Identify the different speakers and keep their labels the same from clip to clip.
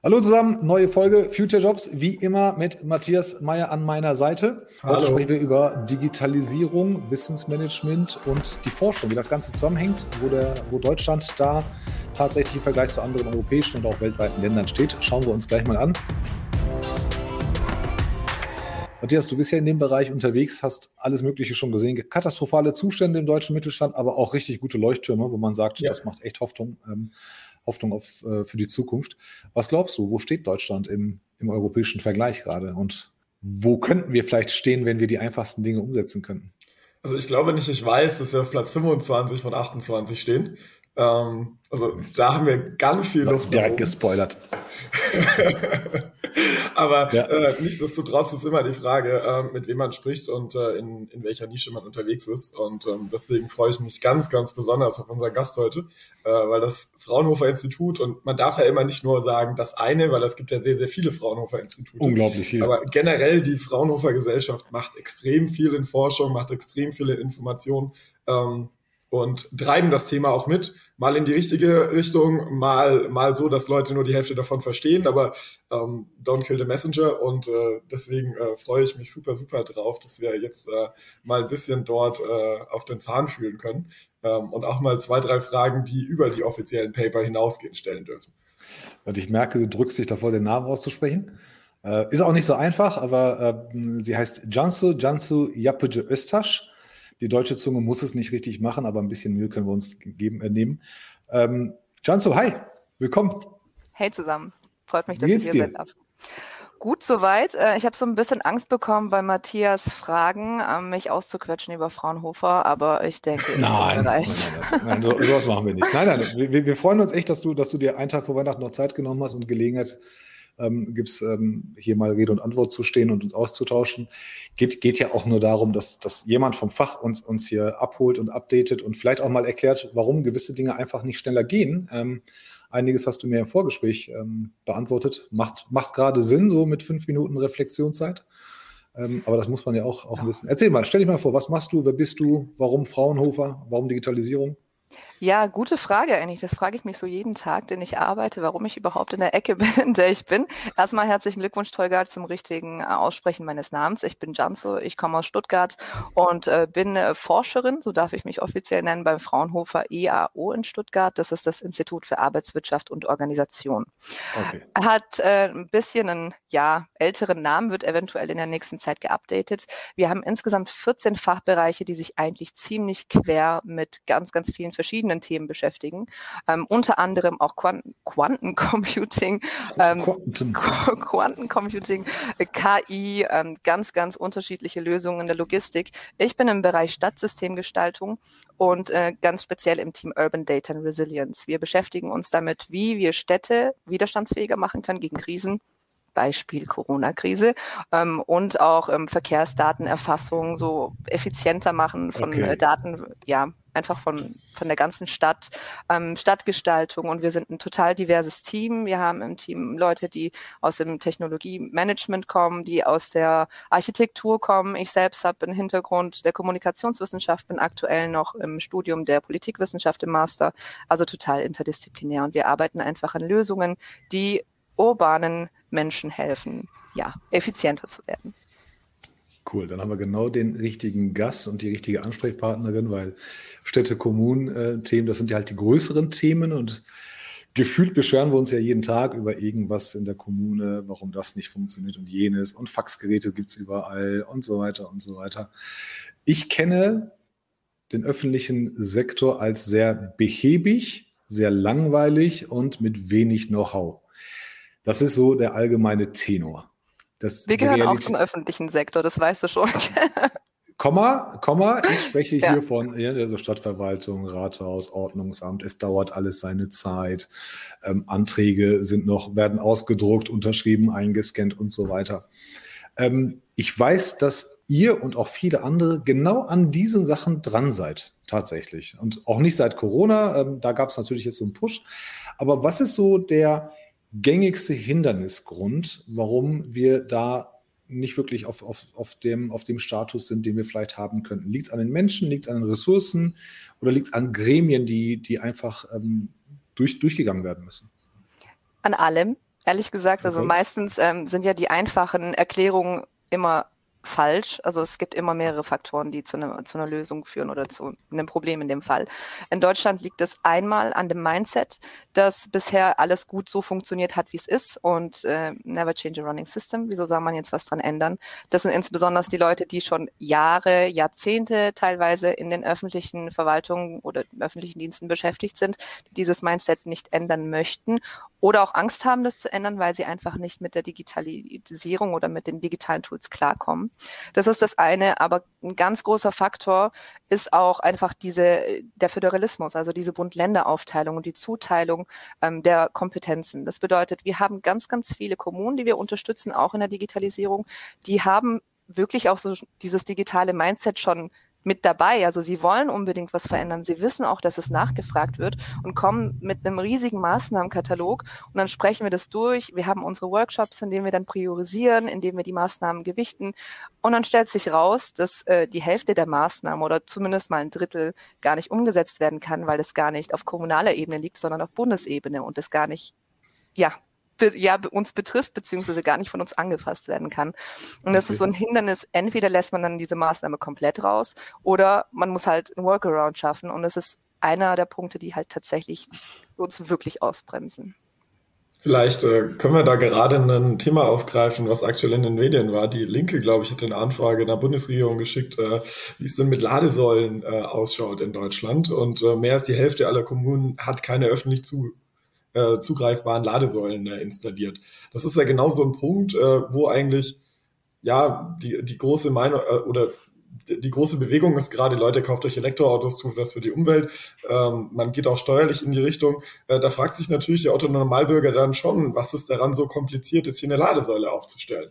Speaker 1: Hallo zusammen, neue Folge Future Jobs, wie immer mit Matthias Meyer an meiner Seite. Heute Hallo. sprechen wir über Digitalisierung, Wissensmanagement und die Forschung, wie das Ganze zusammenhängt, wo, der, wo Deutschland da tatsächlich im Vergleich zu anderen europäischen und auch weltweiten Ländern steht. Schauen wir uns gleich mal an. Matthias, du bist ja in dem Bereich unterwegs, hast alles Mögliche schon gesehen. Katastrophale Zustände im deutschen Mittelstand, aber auch richtig gute Leuchttürme, wo man sagt, ja. das macht echt Hoffnung. Hoffnung auf, äh, für die Zukunft. Was glaubst du, wo steht Deutschland im, im europäischen Vergleich gerade? Und wo könnten wir vielleicht stehen, wenn wir die einfachsten Dinge umsetzen könnten?
Speaker 2: Also ich glaube nicht, ich weiß, dass wir auf Platz 25 von 28 stehen. Ähm, also da haben wir ganz viel Luft.
Speaker 1: Direkt gespoilert.
Speaker 2: Aber ja. äh, nichtsdestotrotz ist immer die Frage, äh, mit wem man spricht und äh, in, in welcher Nische man unterwegs ist. Und ähm, deswegen freue ich mich ganz, ganz besonders auf unseren Gast heute, äh, weil das Fraunhofer Institut und man darf ja immer nicht nur sagen, das eine, weil es gibt ja sehr, sehr viele Fraunhofer Institute.
Speaker 1: Unglaublich viel.
Speaker 2: Aber generell die Fraunhofer Gesellschaft macht extrem viel in Forschung, macht extrem viele Informationen. Ähm, und treiben das Thema auch mit, mal in die richtige Richtung, mal, mal so, dass Leute nur die Hälfte davon verstehen, aber ähm, don't kill the messenger und äh, deswegen äh, freue ich mich super, super drauf, dass wir jetzt äh, mal ein bisschen dort äh, auf den Zahn fühlen können ähm, und auch mal zwei, drei Fragen, die über die offiziellen Paper hinausgehen, stellen dürfen.
Speaker 1: Und ich merke, du drückst dich davor, den Namen auszusprechen. Äh, ist auch nicht so einfach, aber äh, sie heißt Jansu Jansu Yapıcı Öztaş die deutsche Zunge muss es nicht richtig machen, aber ein bisschen Mühe können wir uns geben, äh, nehmen. Ähm, Janso, hi, willkommen.
Speaker 3: Hey zusammen, freut mich, dass ich hier sein darf. Gut soweit. Äh, ich habe so ein bisschen Angst bekommen bei Matthias Fragen, ähm, mich auszuquetschen über Fraunhofer, aber ich denke,
Speaker 1: nein, nein, nein, nein, nein, sowas machen wir nicht. Nein, nein, wir, wir, freuen uns echt, dass du, dass du dir einen Tag vor Weihnachten noch Zeit genommen hast und Gelegenheit ähm, gibt es ähm, hier mal Rede und Antwort zu stehen und uns auszutauschen. Geht, geht ja auch nur darum, dass, dass jemand vom Fach uns, uns hier abholt und updatet und vielleicht auch mal erklärt, warum gewisse Dinge einfach nicht schneller gehen. Ähm, einiges hast du mir im Vorgespräch ähm, beantwortet. Macht, macht gerade Sinn, so mit fünf Minuten Reflexionszeit. Ähm, aber das muss man ja auch, auch ja. wissen. Erzähl mal, stell dich mal vor, was machst du, wer bist du, warum Fraunhofer, warum Digitalisierung?
Speaker 3: Ja, gute Frage eigentlich. Das frage ich mich so jeden Tag, den ich arbeite, warum ich überhaupt in der Ecke bin, in der ich bin. Erstmal herzlichen Glückwunsch, Tolga, zum richtigen äh, Aussprechen meines Namens. Ich bin Janso, ich komme aus Stuttgart und äh, bin äh, Forscherin, so darf ich mich offiziell nennen, beim Fraunhofer IAO in Stuttgart. Das ist das Institut für Arbeitswirtschaft und Organisation. Okay. Hat äh, ein bisschen einen ja, älteren Namen, wird eventuell in der nächsten Zeit geupdatet. Wir haben insgesamt 14 Fachbereiche, die sich eigentlich ziemlich quer mit ganz, ganz vielen verschiedenen Themen beschäftigen, ähm, unter anderem auch Quanten Quantencomputing, ähm, Quantencomputing, äh, KI, ähm, ganz, ganz unterschiedliche Lösungen in der Logistik. Ich bin im Bereich Stadtsystemgestaltung und äh, ganz speziell im Team Urban Data and Resilience. Wir beschäftigen uns damit, wie wir Städte widerstandsfähiger machen können gegen Krisen Beispiel Corona-Krise ähm, und auch ähm, Verkehrsdatenerfassung so effizienter machen von okay. äh, Daten, ja, einfach von, von der ganzen Stadt, ähm, Stadtgestaltung. Und wir sind ein total diverses Team. Wir haben im Team Leute, die aus dem Technologiemanagement kommen, die aus der Architektur kommen. Ich selbst habe einen Hintergrund der Kommunikationswissenschaft, bin aktuell noch im Studium der Politikwissenschaft im Master, also total interdisziplinär. Und wir arbeiten einfach an Lösungen, die urbanen Menschen helfen, ja, effizienter zu werden.
Speaker 1: Cool, dann haben wir genau den richtigen Gast und die richtige Ansprechpartnerin, weil Städte, Kommunen, äh, Themen, das sind ja halt die größeren Themen und gefühlt beschweren wir uns ja jeden Tag über irgendwas in der Kommune, warum das nicht funktioniert und jenes und Faxgeräte gibt es überall und so weiter und so weiter. Ich kenne den öffentlichen Sektor als sehr behäbig, sehr langweilig und mit wenig Know-how. Das ist so der allgemeine Tenor.
Speaker 3: Das Wir gehören auch zum öffentlichen Sektor, das weißt du schon.
Speaker 1: Komma, Komma, ich spreche ja. hier von ja, also Stadtverwaltung, Rathaus, Ordnungsamt. Es dauert alles seine Zeit. Ähm, Anträge sind noch, werden ausgedruckt, unterschrieben, eingescannt und so weiter. Ähm, ich weiß, dass ihr und auch viele andere genau an diesen Sachen dran seid, tatsächlich. Und auch nicht seit Corona, ähm, da gab es natürlich jetzt so einen Push. Aber was ist so der, gängigste Hindernisgrund, warum wir da nicht wirklich auf, auf, auf, dem, auf dem Status sind, den wir vielleicht haben könnten? Liegt es an den Menschen, liegt es an den Ressourcen oder liegt es an Gremien, die, die einfach ähm, durch, durchgegangen werden müssen?
Speaker 3: An allem. Ehrlich gesagt, also okay. meistens ähm, sind ja die einfachen Erklärungen immer falsch. Also es gibt immer mehrere Faktoren, die zu einer, zu einer Lösung führen oder zu einem Problem in dem Fall. In Deutschland liegt es einmal an dem Mindset, dass bisher alles gut so funktioniert hat, wie es ist und äh, never change a running system. Wieso soll man jetzt was dran ändern? Das sind insbesondere die Leute, die schon Jahre, Jahrzehnte teilweise in den öffentlichen Verwaltungen oder öffentlichen Diensten beschäftigt sind, die dieses Mindset nicht ändern möchten oder auch Angst haben, das zu ändern, weil sie einfach nicht mit der Digitalisierung oder mit den digitalen Tools klarkommen. Das ist das eine, aber ein ganz großer Faktor ist auch einfach diese, der Föderalismus, also diese Bund-Länder-Aufteilung und die Zuteilung ähm, der Kompetenzen. Das bedeutet, wir haben ganz, ganz viele Kommunen, die wir unterstützen, auch in der Digitalisierung, die haben wirklich auch so dieses digitale Mindset schon mit dabei. Also sie wollen unbedingt was verändern. Sie wissen auch, dass es nachgefragt wird und kommen mit einem riesigen Maßnahmenkatalog und dann sprechen wir das durch. Wir haben unsere Workshops, in denen wir dann priorisieren, in denen wir die Maßnahmen gewichten und dann stellt sich raus, dass äh, die Hälfte der Maßnahmen oder zumindest mal ein Drittel gar nicht umgesetzt werden kann, weil es gar nicht auf kommunaler Ebene liegt, sondern auf Bundesebene und es gar nicht ja, ja uns betrifft, beziehungsweise gar nicht von uns angefasst werden kann. Und das okay. ist so ein Hindernis. Entweder lässt man dann diese Maßnahme komplett raus oder man muss halt ein Workaround schaffen. Und das ist einer der Punkte, die halt tatsächlich uns wirklich ausbremsen.
Speaker 2: Vielleicht äh, können wir da gerade ein Thema aufgreifen, was aktuell in den Medien war. Die Linke, glaube ich, hat eine Anfrage in der Bundesregierung geschickt, äh, wie es denn mit Ladesäulen äh, ausschaut in Deutschland. Und äh, mehr als die Hälfte aller Kommunen hat keine öffentlich zu, äh, zugreifbaren Ladesäulen äh, installiert. Das ist ja genau so ein Punkt, äh, wo eigentlich ja die, die große Meinung äh, oder die große Bewegung ist gerade, Leute, kauft euch Elektroautos, tut was für die Umwelt. Ähm, man geht auch steuerlich in die Richtung. Äh, da fragt sich natürlich der Otto-Normalbürger dann schon, was ist daran so kompliziert, jetzt hier eine Ladesäule aufzustellen?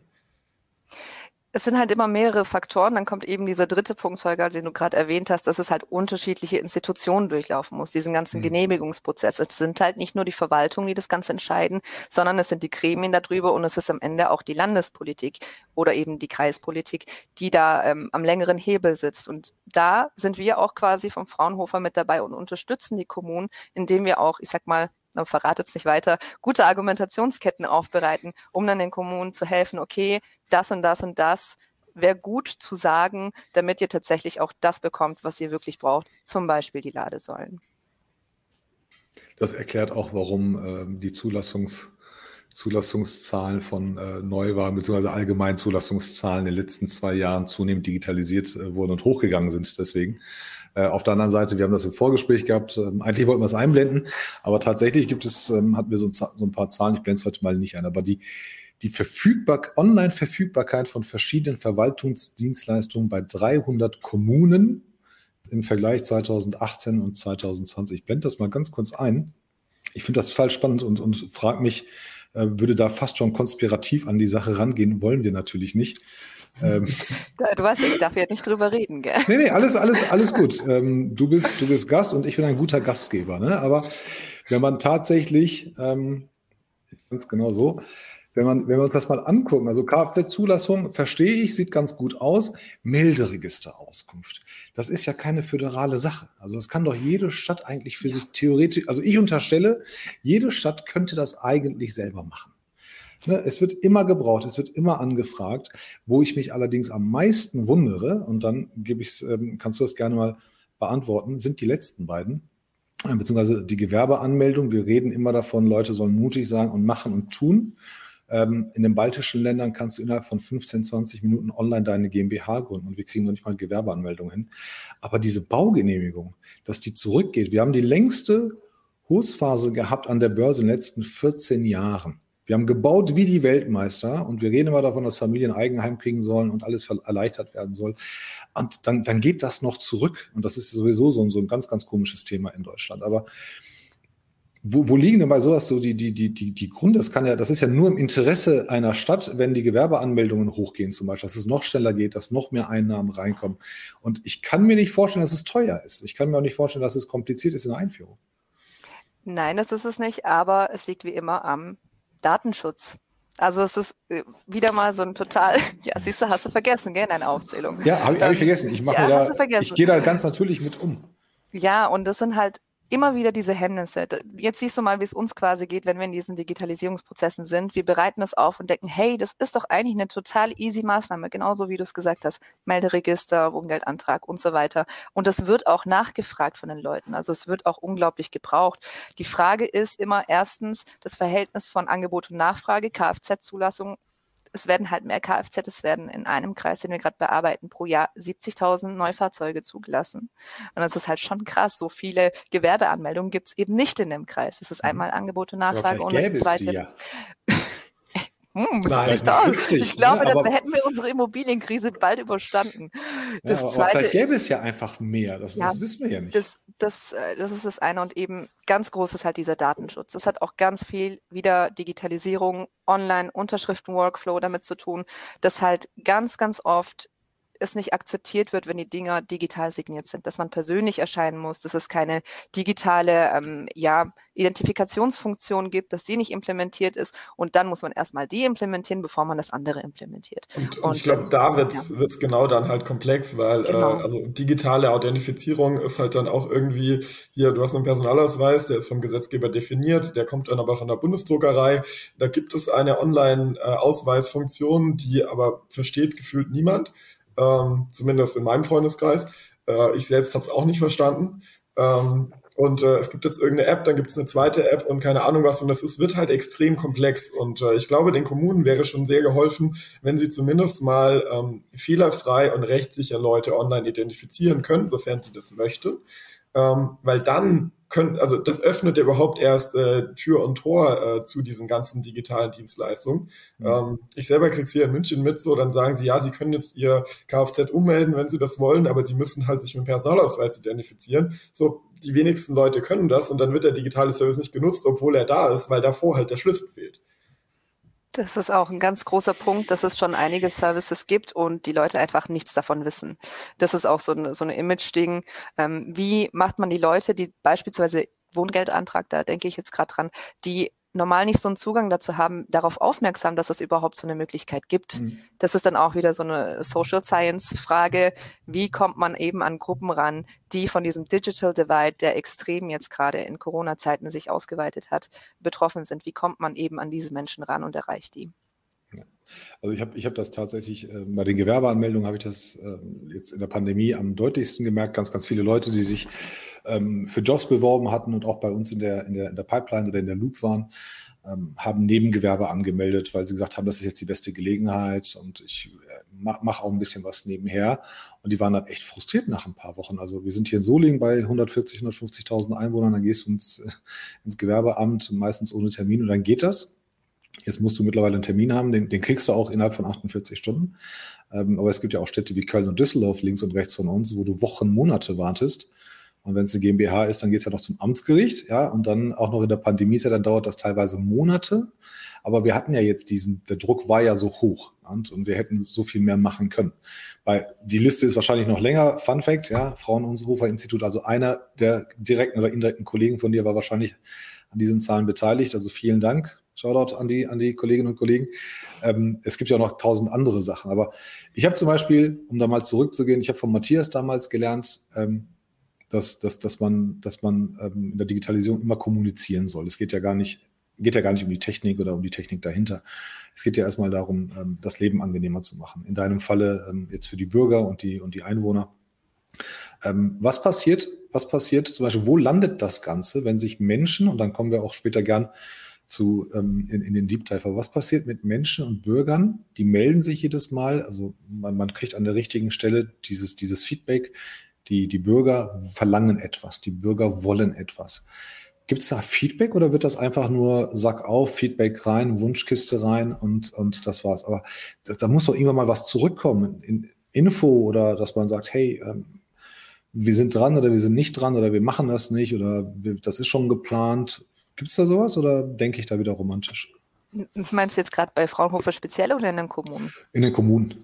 Speaker 3: Es sind halt immer mehrere Faktoren. Dann kommt eben dieser dritte Punkt, Holger, den du gerade erwähnt hast, dass es halt unterschiedliche Institutionen durchlaufen muss, diesen ganzen mhm. Genehmigungsprozess. Es sind halt nicht nur die Verwaltungen, die das Ganze entscheiden, sondern es sind die Gremien darüber und es ist am Ende auch die Landespolitik oder eben die Kreispolitik, die da ähm, am längeren Hebel sitzt. Und da sind wir auch quasi vom Fraunhofer mit dabei und unterstützen die Kommunen, indem wir auch, ich sag mal, verratet es nicht weiter, gute Argumentationsketten aufbereiten, um dann den Kommunen zu helfen, okay, das und das und das wäre gut zu sagen, damit ihr tatsächlich auch das bekommt, was ihr wirklich braucht, zum Beispiel die Ladesäulen.
Speaker 1: Das erklärt auch, warum äh, die Zulassungs, Zulassungszahlen von äh, Neuwagen bzw. allgemein Zulassungszahlen in den letzten zwei Jahren zunehmend digitalisiert äh, wurden und hochgegangen sind. Deswegen. Äh, auf der anderen Seite, wir haben das im Vorgespräch gehabt, ähm, eigentlich wollten wir es einblenden, aber tatsächlich gibt es, ähm, hatten wir so so ein paar Zahlen, ich blende es heute mal nicht ein, aber die, die Verfügbar Online-Verfügbarkeit von verschiedenen Verwaltungsdienstleistungen bei 300 Kommunen im Vergleich 2018 und 2020. Ich blende das mal ganz kurz ein. Ich finde das total spannend und, und frage mich, äh, würde da fast schon konspirativ an die Sache rangehen, wollen wir natürlich nicht.
Speaker 3: Ähm, du weißt, ich darf jetzt nicht drüber reden, gell?
Speaker 1: Nee, nee, alles, alles, alles gut. Ähm, du, bist, du bist Gast und ich bin ein guter Gastgeber. Ne? Aber wenn man tatsächlich, ähm, ganz genau so, wenn, man, wenn wir uns das mal angucken, also Kfz-Zulassung, verstehe ich, sieht ganz gut aus. Melderegisterauskunft, das ist ja keine föderale Sache. Also das kann doch jede Stadt eigentlich für ja. sich theoretisch, also ich unterstelle, jede Stadt könnte das eigentlich selber machen. Ne, es wird immer gebraucht, es wird immer angefragt. Wo ich mich allerdings am meisten wundere, und dann gebe ich, ähm, kannst du das gerne mal beantworten, sind die letzten beiden, äh, beziehungsweise die Gewerbeanmeldung. Wir reden immer davon, Leute sollen mutig sein und machen und tun. Ähm, in den baltischen Ländern kannst du innerhalb von 15, 20 Minuten online deine GmbH gründen und wir kriegen noch nicht mal Gewerbeanmeldung hin. Aber diese Baugenehmigung, dass die zurückgeht, wir haben die längste Hostphase gehabt an der Börse in den letzten 14 Jahren. Wir haben gebaut wie die Weltmeister und wir reden immer davon, dass Familien Eigenheim kriegen sollen und alles erleichtert werden soll. Und dann, dann geht das noch zurück. Und das ist sowieso so ein, so ein ganz, ganz komisches Thema in Deutschland. Aber wo, wo liegen denn bei sowas so die, die, die, die, die Gründe? Das kann ja, das ist ja nur im Interesse einer Stadt, wenn die Gewerbeanmeldungen hochgehen, zum Beispiel, dass es noch schneller geht, dass noch mehr Einnahmen reinkommen. Und ich kann mir nicht vorstellen, dass es teuer ist. Ich kann mir auch nicht vorstellen, dass es kompliziert ist in der Einführung.
Speaker 3: Nein, das ist es nicht, aber es liegt wie immer am Datenschutz. Also es ist äh, wieder mal so ein total, ja, siehst du, hast du vergessen, gell, deine Aufzählung.
Speaker 1: Ja, habe hab ich vergessen. Ich mache ja, da, ich gehe da ganz natürlich mit um.
Speaker 3: Ja, und das sind halt immer wieder diese Hemmnisse. Jetzt siehst du mal, wie es uns quasi geht, wenn wir in diesen Digitalisierungsprozessen sind. Wir bereiten es auf und denken, hey, das ist doch eigentlich eine total easy Maßnahme, genauso wie du es gesagt hast. Melderegister, Wohngeldantrag und so weiter. Und das wird auch nachgefragt von den Leuten. Also es wird auch unglaublich gebraucht. Die Frage ist immer erstens das Verhältnis von Angebot und Nachfrage, Kfz-Zulassung es werden halt mehr Kfz, es werden in einem Kreis, den wir gerade bearbeiten, pro Jahr 70.000 Neufahrzeuge zugelassen. Und das ist halt schon krass. So viele Gewerbeanmeldungen gibt es eben nicht in dem Kreis. Es ist mhm. einmal Angebot und Nachfrage und das zweite. Ja. Hm, Nein, 70, ich glaube, ne, dann hätten wir unsere Immobilienkrise bald überstanden.
Speaker 1: Das ja, zweite aber gäbe es ja einfach mehr. Das, ja, das, wissen wir ja nicht.
Speaker 3: Das, das, äh, das ist das eine. Und eben ganz groß ist halt dieser Datenschutz. Das hat auch ganz viel wieder Digitalisierung, Online-Unterschriften-Workflow damit zu tun, dass halt ganz, ganz oft es nicht akzeptiert wird, wenn die Dinger digital signiert sind, dass man persönlich erscheinen muss, dass es keine digitale ähm, ja, Identifikationsfunktion gibt, dass sie nicht implementiert ist und dann muss man erstmal die implementieren, bevor man das andere implementiert.
Speaker 2: Und, und, und ich glaube, da wird es ja. genau dann halt komplex, weil äh, genau. äh, also digitale Authentifizierung ist halt dann auch irgendwie, hier, du hast einen Personalausweis, der ist vom Gesetzgeber definiert, der kommt dann aber von der Bundesdruckerei. Da gibt es eine Online-Ausweisfunktion, die aber versteht gefühlt niemand ähm, zumindest in meinem Freundeskreis. Äh, ich selbst habe es auch nicht verstanden. Ähm, und äh, es gibt jetzt irgendeine App, dann gibt es eine zweite App und keine Ahnung was. Und das ist, wird halt extrem komplex. Und äh, ich glaube, den Kommunen wäre schon sehr geholfen, wenn sie zumindest mal ähm, fehlerfrei und rechtssicher Leute online identifizieren können, sofern die das möchten. Ähm, weil dann können, also das öffnet ja überhaupt erst äh, Tür und Tor äh, zu diesen ganzen digitalen Dienstleistungen. Mhm. Ähm, ich selber krieg's hier in München mit, so dann sagen sie, ja, sie können jetzt ihr Kfz ummelden, wenn sie das wollen, aber sie müssen halt sich mit dem Personalausweis identifizieren. So, die wenigsten Leute können das und dann wird der digitale Service nicht genutzt, obwohl er da ist, weil davor halt der Schlüssel fehlt.
Speaker 3: Das ist auch ein ganz großer Punkt, dass es schon einige Services gibt und die Leute einfach nichts davon wissen. Das ist auch so ein so eine Image-Ding. Ähm, wie macht man die Leute, die beispielsweise Wohngeldantrag, da denke ich jetzt gerade dran, die normal nicht so einen Zugang dazu haben, darauf aufmerksam, dass es überhaupt so eine Möglichkeit gibt. Mhm. Das ist dann auch wieder so eine Social Science Frage. Wie kommt man eben an Gruppen ran, die von diesem Digital Divide, der extrem jetzt gerade in Corona-Zeiten sich ausgeweitet hat, betroffen sind? Wie kommt man eben an diese Menschen ran und erreicht die?
Speaker 1: Also ich habe ich hab das tatsächlich, äh, bei den Gewerbeanmeldungen habe ich das äh, jetzt in der Pandemie am deutlichsten gemerkt. Ganz, ganz viele Leute, die sich ähm, für Jobs beworben hatten und auch bei uns in der, in der, in der Pipeline oder in der Loop waren, ähm, haben Nebengewerbe angemeldet, weil sie gesagt haben, das ist jetzt die beste Gelegenheit und ich äh, mache mach auch ein bisschen was nebenher. Und die waren dann echt frustriert nach ein paar Wochen. Also wir sind hier in Solingen bei 140, 150.000 Einwohnern, dann gehst du ins, äh, ins Gewerbeamt, meistens ohne Termin und dann geht das. Jetzt musst du mittlerweile einen Termin haben, den, den kriegst du auch innerhalb von 48 Stunden. Ähm, aber es gibt ja auch Städte wie Köln und Düsseldorf links und rechts von uns, wo du Wochen, Monate wartest. Und wenn es eine GmbH ist, dann geht es ja noch zum Amtsgericht, ja, und dann auch noch in der Pandemie, ja, dann dauert das teilweise Monate. Aber wir hatten ja jetzt diesen, der Druck war ja so hoch und, und wir hätten so viel mehr machen können. Weil die Liste ist wahrscheinlich noch länger. Fun Fact, ja, Fraunhofer Institut, also einer der direkten oder indirekten Kollegen von dir war wahrscheinlich an diesen Zahlen beteiligt. Also vielen Dank. Shoutout an die, an die Kolleginnen und Kollegen. Ähm, es gibt ja auch noch tausend andere Sachen. Aber ich habe zum Beispiel, um da mal zurückzugehen, ich habe von Matthias damals gelernt, ähm, dass, dass, dass man, dass man ähm, in der Digitalisierung immer kommunizieren soll. Es geht ja gar nicht, geht ja gar nicht um die Technik oder um die Technik dahinter. Es geht ja erstmal darum, ähm, das Leben angenehmer zu machen. In deinem Falle ähm, jetzt für die Bürger und die, und die Einwohner. Ähm, was passiert, was passiert zum Beispiel, wo landet das Ganze, wenn sich Menschen, und dann kommen wir auch später gern zu, ähm, in, in den Deep Dive, was passiert mit Menschen und Bürgern, die melden sich jedes Mal, also man, man kriegt an der richtigen Stelle dieses, dieses Feedback, die, die Bürger verlangen etwas, die Bürger wollen etwas. Gibt es da Feedback oder wird das einfach nur Sack auf, Feedback rein, Wunschkiste rein und, und das war's? Aber das, da muss doch irgendwann mal was zurückkommen, in Info oder dass man sagt, hey, ähm, wir sind dran oder wir sind nicht dran oder wir machen das nicht oder wir, das ist schon geplant. Gibt es da sowas oder denke ich da wieder romantisch?
Speaker 3: Meinst du jetzt gerade bei Fraunhofer speziell oder in den Kommunen?
Speaker 1: In den Kommunen.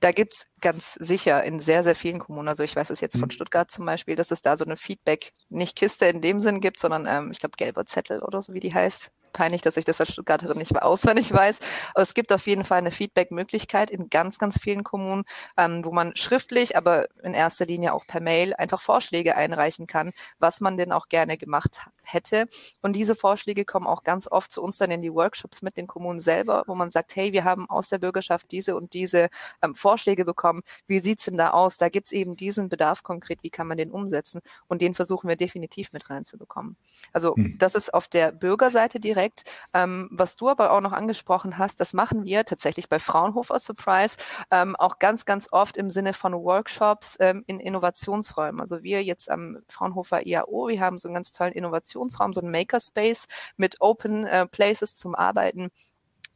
Speaker 3: Da gibt es ganz sicher in sehr, sehr vielen Kommunen, also ich weiß es jetzt von mhm. Stuttgart zum Beispiel, dass es da so eine Feedback, nicht Kiste in dem Sinn gibt, sondern ähm, ich glaube gelber Zettel oder so, wie die heißt. Peinlich, dass ich das als Stuttgarterin nicht mehr auswendig weiß. Aber es gibt auf jeden Fall eine Feedback-Möglichkeit in ganz, ganz vielen Kommunen, ähm, wo man schriftlich, aber in erster Linie auch per Mail einfach Vorschläge einreichen kann, was man denn auch gerne gemacht hätte. Und diese Vorschläge kommen auch ganz oft zu uns dann in die Workshops mit den Kommunen selber, wo man sagt, hey, wir haben aus der Bürgerschaft diese und diese ähm, Vorschläge bekommen. Wie sieht's denn da aus? Da gibt's eben diesen Bedarf konkret. Wie kann man den umsetzen? Und den versuchen wir definitiv mit reinzubekommen. Also hm. das ist auf der Bürgerseite direkt. Ähm, was du aber auch noch angesprochen hast, das machen wir tatsächlich bei Fraunhofer Surprise ähm, auch ganz, ganz oft im Sinne von Workshops ähm, in Innovationsräumen. Also wir jetzt am Fraunhofer IAO, wir haben so einen ganz tollen Innovationsraum, so einen Makerspace mit Open äh, Places zum Arbeiten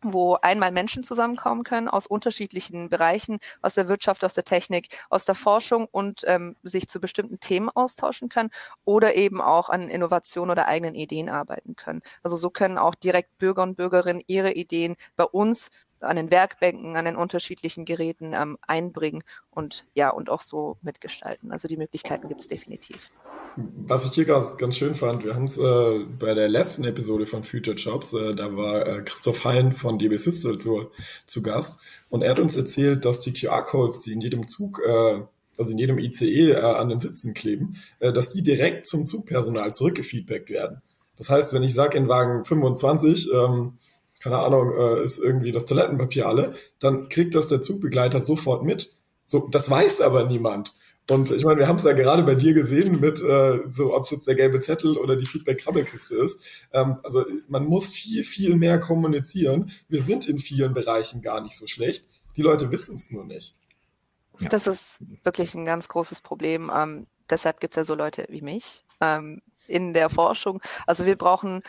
Speaker 3: wo einmal Menschen zusammenkommen können aus unterschiedlichen Bereichen, aus der Wirtschaft, aus der Technik, aus der Forschung und ähm, sich zu bestimmten Themen austauschen können oder eben auch an Innovationen oder eigenen Ideen arbeiten können. Also so können auch direkt Bürger und Bürgerinnen ihre Ideen bei uns an den Werkbänken, an den unterschiedlichen Geräten ähm, einbringen und ja, und auch so mitgestalten. Also die Möglichkeiten gibt es definitiv.
Speaker 2: Was ich hier ganz, schön fand, wir haben es äh, bei der letzten Episode von Future Jobs, äh, da war äh, Christoph Hein von DB System zu, zu Gast und er hat uns erzählt, dass die QR-Codes, die in jedem Zug, äh, also in jedem ICE äh, an den Sitzen kleben, äh, dass die direkt zum Zugpersonal zurückgefeedbackt werden. Das heißt, wenn ich sage in Wagen 25, ähm, keine Ahnung, äh, ist irgendwie das Toilettenpapier alle, dann kriegt das der Zugbegleiter sofort mit. So, das weiß aber niemand. Und ich meine, wir haben es ja gerade bei dir gesehen mit, äh, so ob es jetzt der gelbe Zettel oder die Feedback-Krabbelkiste ist. Ähm, also man muss viel, viel mehr kommunizieren. Wir sind in vielen Bereichen gar nicht so schlecht. Die Leute wissen es nur nicht.
Speaker 3: Ja. Das ist wirklich ein ganz großes Problem. Ähm, deshalb gibt es ja so Leute wie mich ähm, in der Forschung. Also wir brauchen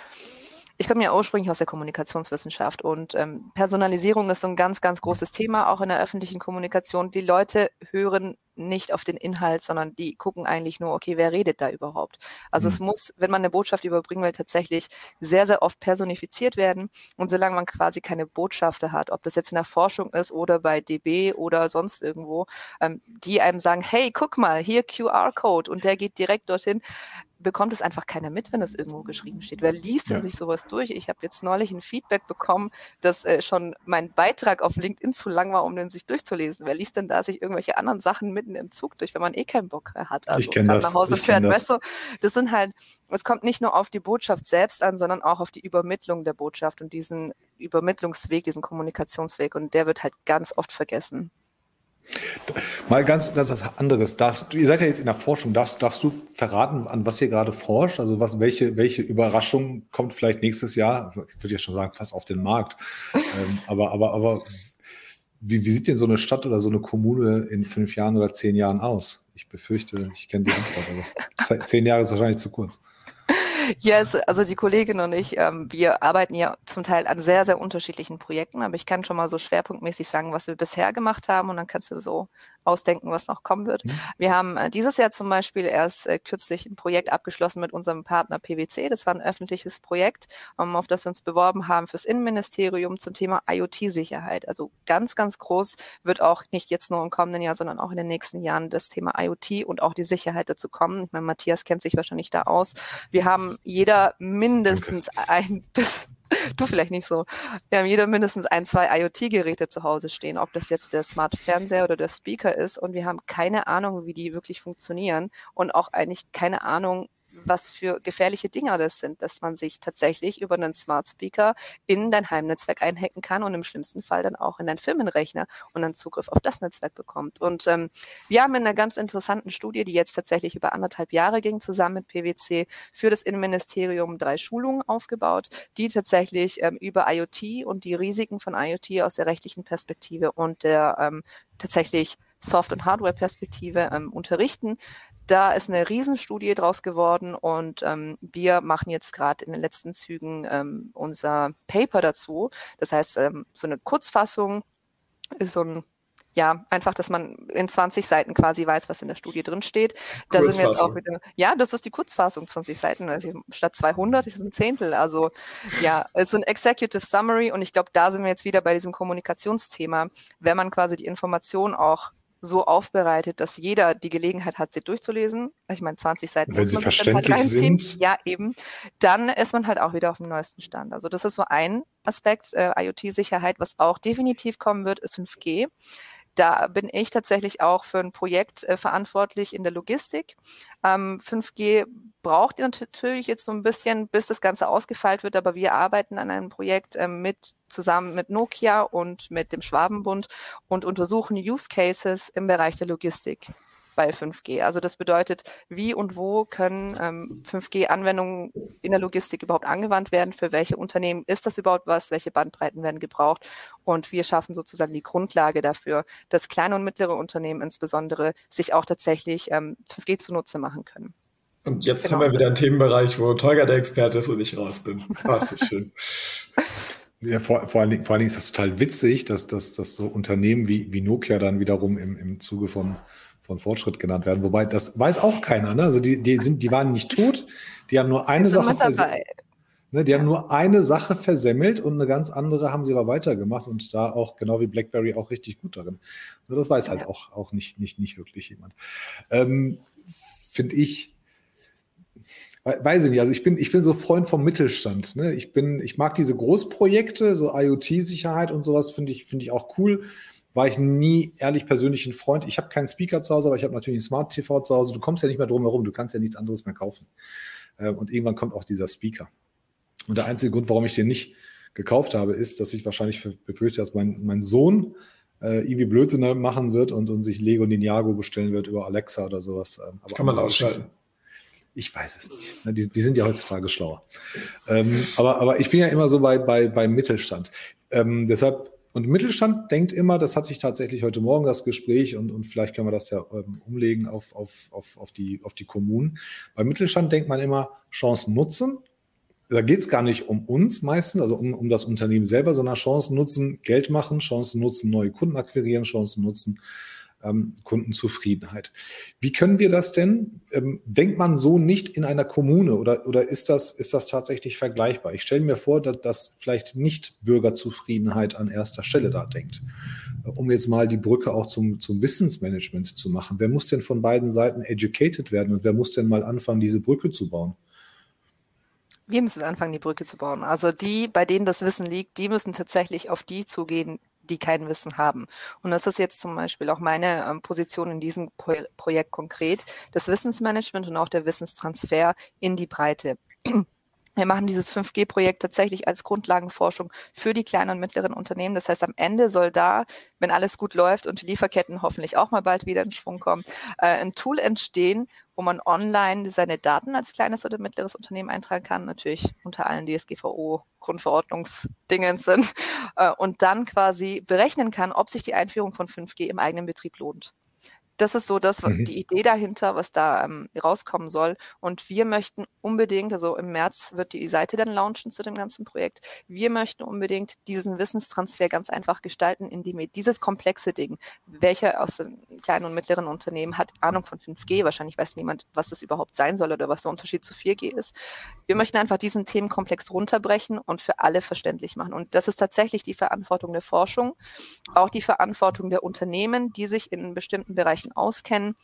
Speaker 3: ich komme ja ursprünglich aus der Kommunikationswissenschaft und ähm, Personalisierung ist so ein ganz, ganz großes Thema, auch in der öffentlichen Kommunikation. Die Leute hören nicht auf den Inhalt, sondern die gucken eigentlich nur, okay, wer redet da überhaupt? Also mhm. es muss, wenn man eine Botschaft überbringen will, tatsächlich sehr, sehr oft personifiziert werden. Und solange man quasi keine Botschafter hat, ob das jetzt in der Forschung ist oder bei DB oder sonst irgendwo, ähm, die einem sagen, hey, guck mal, hier QR-Code und der geht direkt dorthin, bekommt es einfach keiner mit, wenn es irgendwo geschrieben steht. Wer liest denn ja. sich sowas durch? Ich habe jetzt neulich ein Feedback bekommen, dass äh, schon mein Beitrag auf LinkedIn zu lang war, um den sich durchzulesen. Wer liest denn da sich irgendwelche anderen Sachen mitten im Zug durch, wenn man eh keinen Bock hat? Also
Speaker 1: ich kenne das.
Speaker 3: nach Hause
Speaker 1: ich
Speaker 3: fährt, weißt du, das sind halt, es kommt nicht nur auf die Botschaft selbst an, sondern auch auf die Übermittlung der Botschaft und diesen Übermittlungsweg, diesen Kommunikationsweg und der wird halt ganz oft vergessen.
Speaker 1: Mal ganz etwas anderes. Darfst, ihr seid ja jetzt in der Forschung. Darfst, darfst du verraten, an was ihr gerade forscht? Also was, welche, welche Überraschung kommt vielleicht nächstes Jahr? Ich würde ja schon sagen, fast auf den Markt. ähm, aber, aber, aber wie, wie sieht denn so eine Stadt oder so eine Kommune in fünf Jahren oder zehn Jahren aus? Ich befürchte, ich kenne die Antwort, aber zehn Jahre ist wahrscheinlich zu kurz.
Speaker 3: Yes, also die Kollegin und ich, ähm, wir arbeiten ja zum Teil an sehr, sehr unterschiedlichen Projekten, aber ich kann schon mal so schwerpunktmäßig sagen, was wir bisher gemacht haben und dann kannst du so ausdenken, was noch kommen wird. Mhm. Wir haben äh, dieses Jahr zum Beispiel erst äh, kürzlich ein Projekt abgeschlossen mit unserem Partner PwC. Das war ein öffentliches Projekt, um, auf das wir uns beworben haben fürs Innenministerium zum Thema IoT-Sicherheit. Also ganz, ganz groß wird auch nicht jetzt nur im kommenden Jahr, sondern auch in den nächsten Jahren das Thema IoT und auch die Sicherheit dazu kommen. Ich meine, Matthias kennt sich wahrscheinlich da aus. Wir haben jeder mindestens ein bis Du vielleicht nicht so. Wir haben jeder mindestens ein, zwei IoT-Geräte zu Hause stehen, ob das jetzt der Smart Fernseher oder der Speaker ist. Und wir haben keine Ahnung, wie die wirklich funktionieren und auch eigentlich keine Ahnung, was für gefährliche Dinger das sind, dass man sich tatsächlich über einen Smart Speaker in dein Heimnetzwerk einhacken kann und im schlimmsten Fall dann auch in deinen Firmenrechner und dann Zugriff auf das Netzwerk bekommt. Und ähm, wir haben in einer ganz interessanten Studie, die jetzt tatsächlich über anderthalb Jahre ging, zusammen mit PwC für das Innenministerium drei Schulungen aufgebaut, die tatsächlich ähm, über IoT und die Risiken von IoT aus der rechtlichen Perspektive und der ähm, tatsächlich Soft- und Hardware-Perspektive ähm, unterrichten. Da ist eine Riesenstudie draus geworden und ähm, wir machen jetzt gerade in den letzten Zügen ähm, unser Paper dazu. Das heißt, ähm, so eine Kurzfassung ist so ein ja, einfach, dass man in 20 Seiten quasi weiß, was in der Studie drin steht. Da sind wir jetzt auch wieder, ja, das ist die Kurzfassung, 20 Seiten, also statt 200 ist ein Zehntel. Also ja, ist so ein Executive Summary und ich glaube, da sind wir jetzt wieder bei diesem Kommunikationsthema. Wenn man quasi die Information auch so aufbereitet, dass jeder die Gelegenheit hat, sie durchzulesen. Ich meine, 20 Seiten.
Speaker 1: Wenn sie halt verständlich halt sind.
Speaker 3: Ja, eben. Dann ist man halt auch wieder auf dem neuesten Stand. Also das ist so ein Aspekt, äh, IoT-Sicherheit, was auch definitiv kommen wird, ist 5G. Da bin ich tatsächlich auch für ein Projekt äh, verantwortlich in der Logistik. Ähm, 5G braucht natürlich jetzt so ein bisschen, bis das Ganze ausgefeilt wird, aber wir arbeiten an einem Projekt äh, mit zusammen mit Nokia und mit dem Schwabenbund und untersuchen Use Cases im Bereich der Logistik bei 5G. Also das bedeutet, wie und wo können ähm, 5G-Anwendungen in der Logistik überhaupt angewandt werden? Für welche Unternehmen ist das überhaupt was? Welche Bandbreiten werden gebraucht? Und wir schaffen sozusagen die Grundlage dafür, dass kleine und mittlere Unternehmen insbesondere sich auch tatsächlich ähm, 5G zunutze machen können.
Speaker 2: Und jetzt genau. haben wir wieder einen Themenbereich, wo Tolga der Experte ist und ich raus bin. Ah, das ist schön.
Speaker 1: Ja, vor, vor, allen Dingen, vor allen Dingen ist das total witzig, dass, dass, dass so Unternehmen wie, wie Nokia dann wiederum im, im Zuge von von Fortschritt genannt werden. Wobei das weiß auch keiner. Ne? Also die, die, sind, die waren nicht tot, die haben nur eine Sache versemmelt. Ne, die ja. haben nur eine Sache versemmelt und eine ganz andere haben sie aber weitergemacht und da auch, genau wie BlackBerry, auch richtig gut darin. Nur das weiß halt ja. auch, auch nicht, nicht, nicht wirklich jemand. Ähm, Finde ich, weiß ich nicht, also ich bin, ich bin so Freund vom Mittelstand. Ne? Ich bin, ich mag diese Großprojekte, so IoT-Sicherheit und sowas, finde ich, finde ich auch cool war ich nie ehrlich persönlich ein Freund. Ich habe keinen Speaker zu Hause, aber ich habe natürlich ein Smart TV zu Hause. Du kommst ja nicht mehr drum herum, du kannst ja nichts anderes mehr kaufen. Ähm, und irgendwann kommt auch dieser Speaker. Und der einzige Grund, warum ich den nicht gekauft habe, ist, dass ich wahrscheinlich befürchte, dass mein, mein Sohn äh, irgendwie Blödsinn machen wird und, und sich Lego Ninjago bestellen wird über Alexa oder sowas.
Speaker 2: Ähm, aber Kann man ausschalten.
Speaker 1: Ich weiß es nicht. Die, die sind ja heutzutage schlauer. Ähm, aber, aber ich bin ja immer so bei, bei, beim Mittelstand. Ähm, deshalb und Mittelstand denkt immer, das hatte ich tatsächlich heute Morgen das Gespräch und, und vielleicht können wir das ja ähm, umlegen auf, auf, auf, auf, die, auf die Kommunen. Beim Mittelstand denkt man immer Chancen nutzen. Da geht es gar nicht um uns meistens, also um, um das Unternehmen selber, sondern Chancen nutzen, Geld machen, Chancen nutzen, neue Kunden akquirieren, Chancen nutzen, ähm, Kundenzufriedenheit. Wie können wir das denn? Ähm, denkt man so nicht in einer Kommune oder, oder ist, das, ist das tatsächlich vergleichbar? Ich stelle mir vor, dass, dass vielleicht nicht Bürgerzufriedenheit an erster Stelle da denkt. Um jetzt mal die Brücke auch zum, zum Wissensmanagement zu machen. Wer muss denn von beiden Seiten educated werden und wer muss denn mal anfangen, diese Brücke zu bauen?
Speaker 3: Wir müssen anfangen, die Brücke zu bauen. Also die, bei denen das Wissen liegt, die müssen tatsächlich auf die zugehen, die kein Wissen haben. Und das ist jetzt zum Beispiel auch meine ähm, Position in diesem Pro Projekt konkret, das Wissensmanagement und auch der Wissenstransfer in die Breite. Wir machen dieses 5G-Projekt tatsächlich als Grundlagenforschung für die kleinen und mittleren Unternehmen. Das heißt, am Ende soll da, wenn alles gut läuft und die Lieferketten hoffentlich auch mal bald wieder in Schwung kommen, äh, ein Tool entstehen, wo man online seine Daten als kleines oder mittleres Unternehmen eintragen kann, natürlich unter allen DSGVO-Grundverordnungsdingen sind, äh, und dann quasi berechnen kann, ob sich die Einführung von 5G im eigenen Betrieb lohnt das ist so das, mhm. die Idee dahinter, was da ähm, rauskommen soll. Und wir möchten unbedingt, also im März wird die Seite dann launchen zu dem ganzen Projekt. Wir möchten unbedingt diesen Wissenstransfer ganz einfach gestalten, indem wir dieses komplexe Ding, welcher aus dem kleinen und mittleren Unternehmen hat Ahnung von 5G, wahrscheinlich weiß niemand, was das überhaupt sein soll oder was der Unterschied zu 4G ist. Wir möchten einfach diesen Themenkomplex runterbrechen und für alle verständlich machen. Und das ist tatsächlich die Verantwortung der Forschung, auch die Verantwortung der Unternehmen, die sich in bestimmten Bereichen Bereichen auskennen,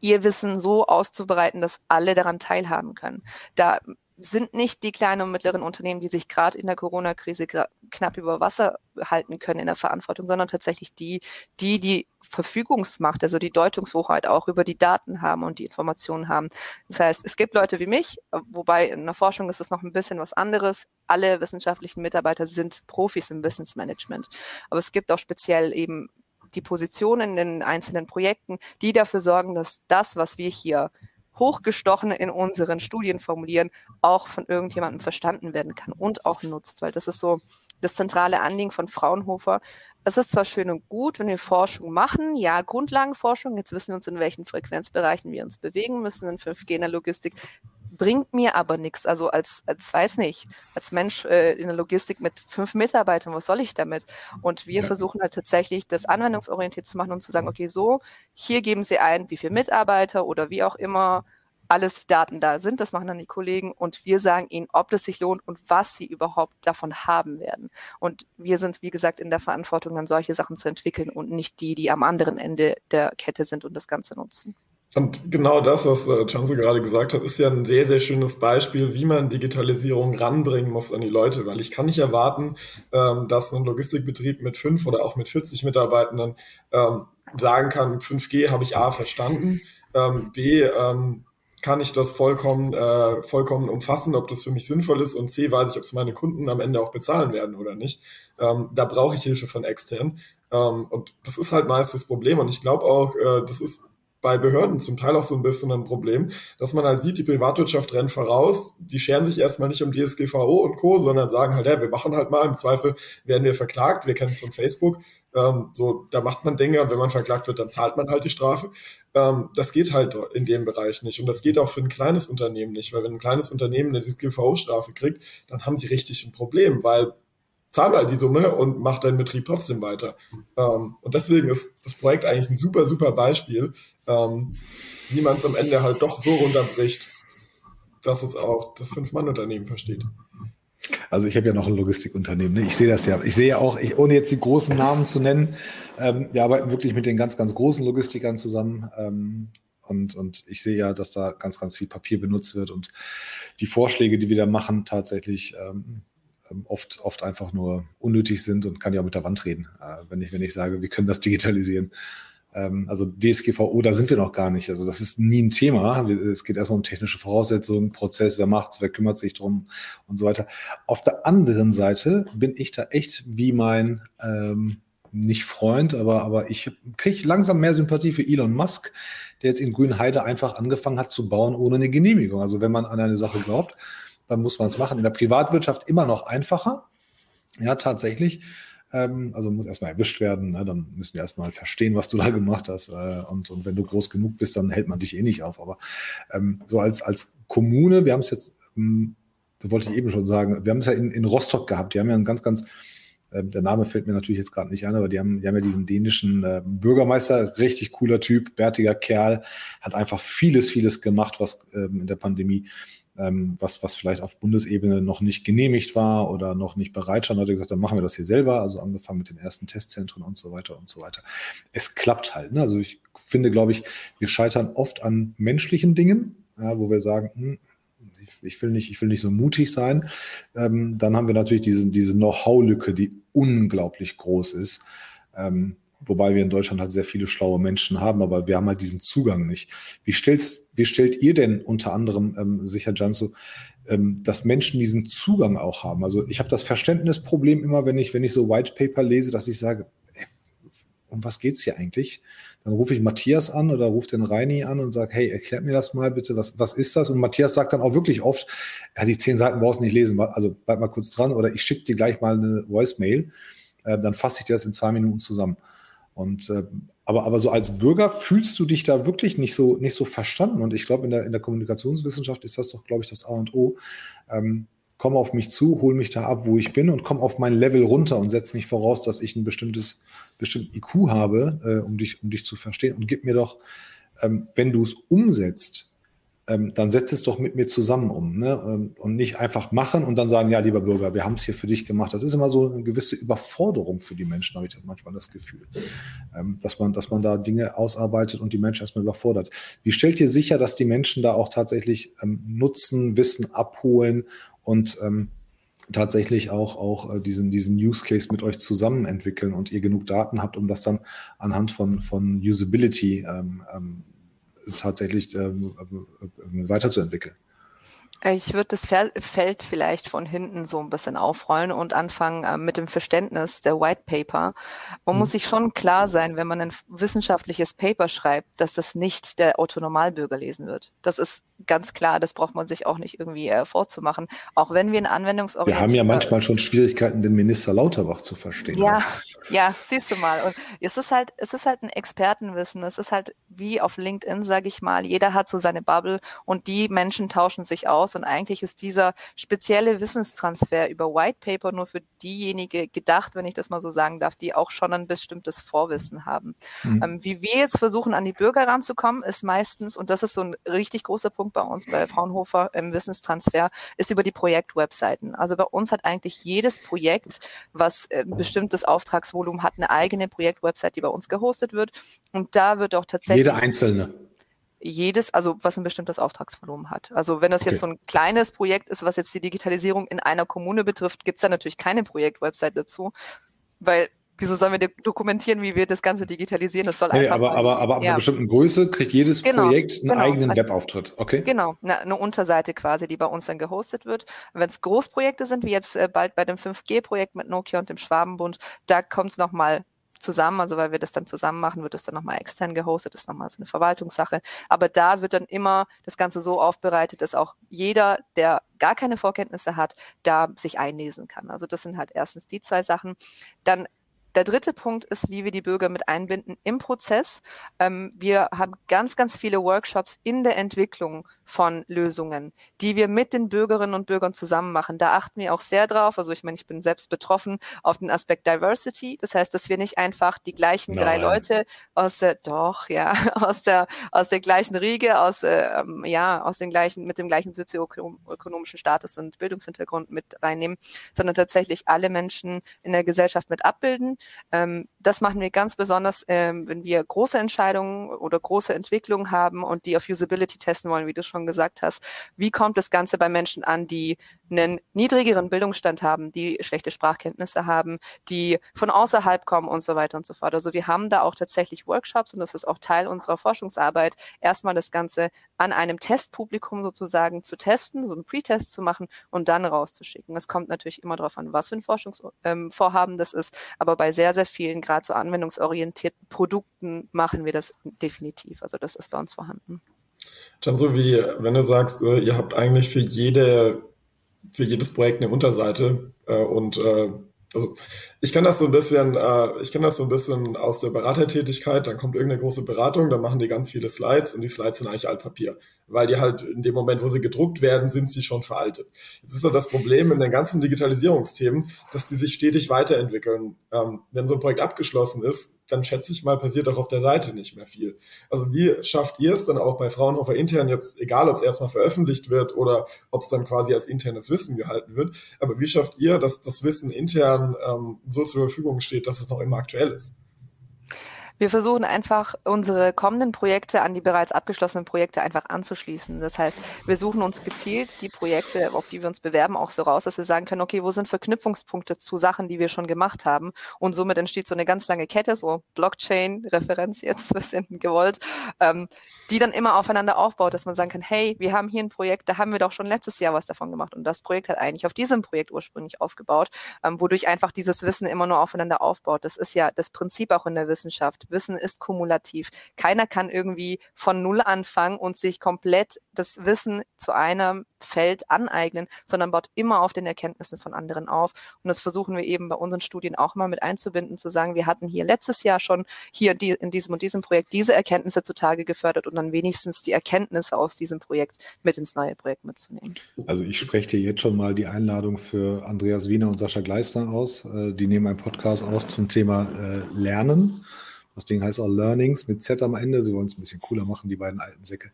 Speaker 3: ihr Wissen so auszubereiten, dass alle daran teilhaben können. Da sind nicht die kleinen und mittleren Unternehmen, die sich gerade in der Corona-Krise knapp über Wasser halten können in der Verantwortung, sondern tatsächlich die, die die Verfügungsmacht, also die Deutungshoheit auch über die Daten haben und die Informationen haben. Das heißt, es gibt Leute wie mich, wobei in der Forschung ist es noch ein bisschen was anderes. Alle wissenschaftlichen Mitarbeiter sind Profis im Wissensmanagement. Aber es gibt auch speziell eben die Positionen in den einzelnen Projekten, die dafür sorgen, dass das, was wir hier hochgestochen in unseren Studien formulieren, auch von irgendjemandem verstanden werden kann und auch nutzt, weil das ist so das zentrale Anliegen von Fraunhofer. Es ist zwar schön und gut, wenn wir Forschung machen, ja, Grundlagenforschung, jetzt wissen wir uns, in welchen Frequenzbereichen wir uns bewegen müssen in 5G in der Logistik, bringt mir aber nichts. Also als, als weiß nicht, als Mensch äh, in der Logistik mit fünf Mitarbeitern, was soll ich damit? Und wir ja. versuchen halt tatsächlich, das anwendungsorientiert zu machen und zu sagen, okay, so, hier geben Sie ein, wie viele Mitarbeiter oder wie auch immer alles die Daten da sind, das machen dann die Kollegen und wir sagen ihnen, ob es sich lohnt und was sie überhaupt davon haben werden. Und wir sind, wie gesagt, in der Verantwortung, dann solche Sachen zu entwickeln und nicht die, die am anderen Ende der Kette sind und das Ganze nutzen.
Speaker 2: Und genau das, was äh, Chanzo gerade gesagt hat, ist ja ein sehr, sehr schönes Beispiel, wie man Digitalisierung ranbringen muss an die Leute, weil ich kann nicht erwarten, ähm, dass ein Logistikbetrieb mit fünf oder auch mit 40 Mitarbeitenden ähm, sagen kann, 5G habe ich A verstanden, ähm, B ähm, kann ich das vollkommen, äh, vollkommen umfassen, ob das für mich sinnvoll ist und C weiß ich, ob es meine Kunden am Ende auch bezahlen werden oder nicht. Ähm, da brauche ich Hilfe von extern. Ähm, und das ist halt meist das Problem. Und ich glaube auch, äh, das ist bei Behörden zum Teil auch so ein bisschen ein Problem, dass man halt sieht, die Privatwirtschaft rennt voraus, die scheren sich erstmal nicht um DSGVO und Co., sondern sagen halt, ja, wir machen halt mal, im Zweifel werden wir verklagt, wir kennen es von Facebook, ähm, so, da macht man Dinge und wenn man verklagt wird, dann zahlt man halt die Strafe. Ähm, das geht halt in dem Bereich nicht und das geht auch für ein kleines Unternehmen nicht, weil wenn ein kleines Unternehmen eine DSGVO-Strafe kriegt, dann haben die richtig ein Problem, weil zahl halt die Summe und mach deinen Betrieb trotzdem weiter. Ähm, und deswegen ist das Projekt eigentlich ein super, super Beispiel, ähm, wie man es am Ende halt doch so runterbricht, dass es auch das Fünf-Mann-Unternehmen versteht.
Speaker 1: Also ich habe ja noch ein Logistikunternehmen. Ne? Ich sehe das ja. Ich sehe ja auch, ich, ohne jetzt die großen Namen zu nennen, ähm, wir arbeiten wirklich mit den ganz, ganz großen Logistikern zusammen. Ähm, und, und ich sehe ja, dass da ganz, ganz viel Papier benutzt wird und die Vorschläge, die wir da machen, tatsächlich ähm, oft, oft einfach nur unnötig sind und kann ja auch mit der Wand reden, äh, wenn, ich, wenn ich sage, wir können das digitalisieren. Ähm, also DSGVO, da sind wir noch gar nicht. Also das ist nie ein Thema. Es geht erstmal um technische Voraussetzungen, Prozess, wer macht's, wer kümmert sich drum und so weiter. Auf der anderen Seite bin ich da echt wie mein ähm, nicht Freund, aber, aber ich kriege langsam mehr Sympathie für Elon Musk, der jetzt in Grünheide einfach angefangen hat zu bauen ohne eine Genehmigung. Also wenn man an eine Sache glaubt, dann muss man es machen. In der Privatwirtschaft immer noch einfacher. Ja, tatsächlich. Ähm, also muss erstmal erwischt werden. Ne? Dann müssen wir erstmal verstehen, was du da gemacht hast. Äh, und, und wenn du groß genug bist, dann hält man dich eh nicht auf. Aber ähm, so als, als Kommune, wir haben es jetzt, ähm, das wollte ich eben schon sagen, wir haben es ja in, in Rostock gehabt. Die haben ja einen ganz, ganz ähm, der Name fällt mir natürlich jetzt gerade nicht an, aber die haben, die haben ja diesen dänischen äh, Bürgermeister, richtig cooler Typ, bärtiger Kerl, hat einfach vieles, vieles gemacht, was ähm, in der Pandemie ähm, was, was vielleicht auf Bundesebene noch nicht genehmigt war oder noch nicht bereit stand, hat er gesagt, dann machen wir das hier selber, also angefangen mit den ersten Testzentren und so weiter und so weiter. Es klappt halt. Ne? Also ich finde, glaube ich, wir scheitern oft an menschlichen Dingen, ja, wo wir sagen, hm, ich, will nicht, ich will nicht so mutig sein. Ähm, dann haben wir natürlich diese, diese Know-how-Lücke, die unglaublich groß ist. Ähm, wobei wir in Deutschland halt sehr viele schlaue Menschen haben, aber wir haben halt diesen Zugang nicht. Wie, stellst, wie stellt ihr denn unter anderem ähm, sicher, Janso, ähm, dass Menschen diesen Zugang auch haben? Also ich habe das Verständnisproblem immer, wenn ich, wenn ich so White Paper lese, dass ich sage, ey, um was geht's hier eigentlich? Dann rufe ich Matthias an oder rufe den Reini an und sage, hey, erklärt mir das mal bitte, was, was ist das? Und Matthias sagt dann auch wirklich oft, ja, die zehn Seiten brauchst du nicht lesen, also bleib mal kurz dran oder ich schicke dir gleich mal eine Voicemail, äh, dann fasse ich dir das in zwei Minuten zusammen. Und äh, aber, aber so als Bürger fühlst du dich da wirklich nicht so, nicht so verstanden. Und ich glaube, in der, in der Kommunikationswissenschaft ist das doch, glaube ich, das A und O. Ähm, komm auf mich zu, hol mich da ab, wo ich bin und komm auf mein Level runter und setz mich voraus, dass ich ein bestimmtes, bestimmten IQ habe, äh, um, dich, um dich zu verstehen. Und gib mir doch, ähm, wenn du es umsetzt, ähm, dann setz es doch mit mir zusammen um ne? Ähm, und nicht einfach machen und dann sagen, ja, lieber Bürger, wir haben es hier für dich gemacht. Das ist immer so eine gewisse Überforderung für die Menschen, habe ich manchmal das Gefühl, ähm, dass, man, dass man da Dinge ausarbeitet und die Menschen erstmal überfordert. Wie stellt ihr sicher, dass die Menschen da auch tatsächlich ähm, Nutzen, Wissen abholen und ähm, tatsächlich auch, auch äh, diesen, diesen Use Case mit euch zusammen entwickeln und ihr genug Daten habt, um das dann anhand von, von Usability ähm, ähm, tatsächlich ähm, äh, weiterzuentwickeln.
Speaker 3: Ich würde das Feld vielleicht von hinten so ein bisschen aufrollen und anfangen äh, mit dem Verständnis der White Paper. Man mhm. muss sich schon klar sein, wenn man ein wissenschaftliches Paper schreibt, dass das nicht der Autonormalbürger lesen wird. Das ist ganz klar, das braucht man sich auch nicht irgendwie äh, vorzumachen. Auch wenn wir ein Anwendungsorientiert...
Speaker 1: Wir haben ja manchmal schon Schwierigkeiten, den Minister Lauterbach zu verstehen.
Speaker 3: Ja, ja, siehst du mal. Und es ist halt, es ist halt ein Expertenwissen. Es ist halt wie auf LinkedIn, sage ich mal. Jeder hat so seine Bubble und die Menschen tauschen sich aus. Und eigentlich ist dieser spezielle Wissenstransfer über White Paper nur für diejenigen gedacht, wenn ich das mal so sagen darf, die auch schon ein bestimmtes Vorwissen haben. Mhm. Ähm, wie wir jetzt versuchen, an die Bürger ranzukommen, ist meistens, und das ist so ein richtig großer Punkt bei uns bei Fraunhofer im Wissenstransfer, ist über die Projektwebseiten. Also bei uns hat eigentlich jedes Projekt, was ein bestimmtes Auftragsvolumen hat, eine eigene Projektwebsite, die bei uns gehostet wird. Und da wird auch tatsächlich
Speaker 1: jede einzelne.
Speaker 3: Jedes, also was ein bestimmtes Auftragsvolumen hat. Also wenn das okay. jetzt so ein kleines Projekt ist, was jetzt die Digitalisierung in einer Kommune betrifft, gibt es da natürlich keine Projektwebsite dazu, weil wieso sollen wir dokumentieren, wie wir das Ganze digitalisieren? Das soll
Speaker 1: nee, einfach. Aber, aber, aber ab ja. einer bestimmten Größe kriegt jedes genau, Projekt einen genau. eigenen also, Webauftritt. Okay.
Speaker 3: Genau, eine, eine, Unterseite quasi, die bei uns dann gehostet wird. Wenn es Großprojekte sind, wie jetzt äh, bald bei dem 5G-Projekt mit Nokia und dem Schwabenbund, da kommt es nochmal zusammen, also weil wir das dann zusammen machen, wird es dann nochmal extern gehostet, das ist nochmal so eine Verwaltungssache. Aber da wird dann immer das Ganze so aufbereitet, dass auch jeder, der gar keine Vorkenntnisse hat, da sich einlesen kann. Also das sind halt erstens die zwei Sachen. Dann der dritte Punkt ist, wie wir die Bürger mit einbinden im Prozess. Ähm, wir haben ganz, ganz viele Workshops in der Entwicklung von Lösungen, die wir mit den Bürgerinnen und Bürgern zusammen machen. Da achten wir auch sehr drauf. Also ich meine, ich bin selbst betroffen auf den Aspekt Diversity. Das heißt, dass wir nicht einfach die gleichen Nein. drei Leute aus der, doch, ja, aus der, aus der gleichen Riege, aus, äh, ja, aus den gleichen, mit dem gleichen sozioökonomischen Status und Bildungshintergrund mit reinnehmen, sondern tatsächlich alle Menschen in der Gesellschaft mit abbilden. Ähm, das machen wir ganz besonders, ähm, wenn wir große Entscheidungen oder große Entwicklungen haben und die auf Usability testen wollen, wie du schon gesagt hast. Wie kommt das Ganze bei Menschen an, die einen niedrigeren Bildungsstand haben, die schlechte Sprachkenntnisse haben, die von außerhalb kommen und so weiter und so fort. Also wir haben da auch tatsächlich Workshops und das ist auch Teil unserer Forschungsarbeit, erstmal das Ganze an einem Testpublikum sozusagen zu testen, so einen Pre-Test zu machen und dann rauszuschicken. Es kommt natürlich immer darauf an, was für ein Forschungsvorhaben ähm, das ist, aber bei sehr, sehr vielen, gerade so anwendungsorientierten Produkten machen wir das definitiv. Also das ist bei uns vorhanden.
Speaker 2: Dann so wie, wenn du sagst, äh, ihr habt eigentlich für jede, für jedes Projekt eine Unterseite äh, und äh, also ich kann das so ein bisschen, äh, ich kenne das so ein bisschen aus der Beratertätigkeit, dann kommt irgendeine große Beratung, dann machen die ganz viele Slides und die Slides sind eigentlich Altpapier, weil die halt in dem Moment, wo sie gedruckt werden, sind sie schon veraltet. Jetzt ist so das Problem in den ganzen Digitalisierungsthemen, dass die sich stetig weiterentwickeln. Ähm, wenn so ein Projekt abgeschlossen ist, dann schätze ich mal, passiert auch auf der Seite nicht mehr viel. Also wie schafft ihr es dann auch bei Fraunhofer intern jetzt, egal ob es erstmal veröffentlicht wird oder ob es dann quasi als internes Wissen gehalten wird, aber wie schafft ihr, dass das Wissen intern ähm, so zur Verfügung steht, dass es noch immer aktuell ist?
Speaker 3: Wir versuchen einfach, unsere kommenden Projekte an die bereits abgeschlossenen Projekte einfach anzuschließen. Das heißt, wir suchen uns gezielt die Projekte, auf die wir uns bewerben, auch so raus, dass wir sagen können, okay, wo sind Verknüpfungspunkte zu Sachen, die wir schon gemacht haben? Und somit entsteht so eine ganz lange Kette, so Blockchain-Referenz jetzt ein bisschen gewollt, ähm, die dann immer aufeinander aufbaut, dass man sagen kann, hey, wir haben hier ein Projekt, da haben wir doch schon letztes Jahr was davon gemacht. Und das Projekt hat eigentlich auf diesem Projekt ursprünglich aufgebaut, ähm, wodurch einfach dieses Wissen immer nur aufeinander aufbaut. Das ist ja das Prinzip auch in der Wissenschaft. Wissen ist kumulativ. Keiner kann irgendwie von Null anfangen und sich komplett das Wissen zu einem Feld aneignen, sondern baut immer auf den Erkenntnissen von anderen auf. Und das versuchen wir eben bei unseren Studien auch mal mit einzubinden, zu sagen, wir hatten hier letztes Jahr schon hier in diesem und diesem Projekt diese Erkenntnisse zutage gefördert und dann wenigstens die Erkenntnisse aus diesem Projekt mit ins neue Projekt mitzunehmen.
Speaker 1: Also ich spreche dir jetzt schon mal die Einladung für Andreas Wiener und Sascha Gleisner aus. Äh, die nehmen einen Podcast auf zum Thema äh, Lernen. Das Ding heißt auch Learnings mit Z am Ende. Sie wollen es ein bisschen cooler machen, die beiden alten Säcke.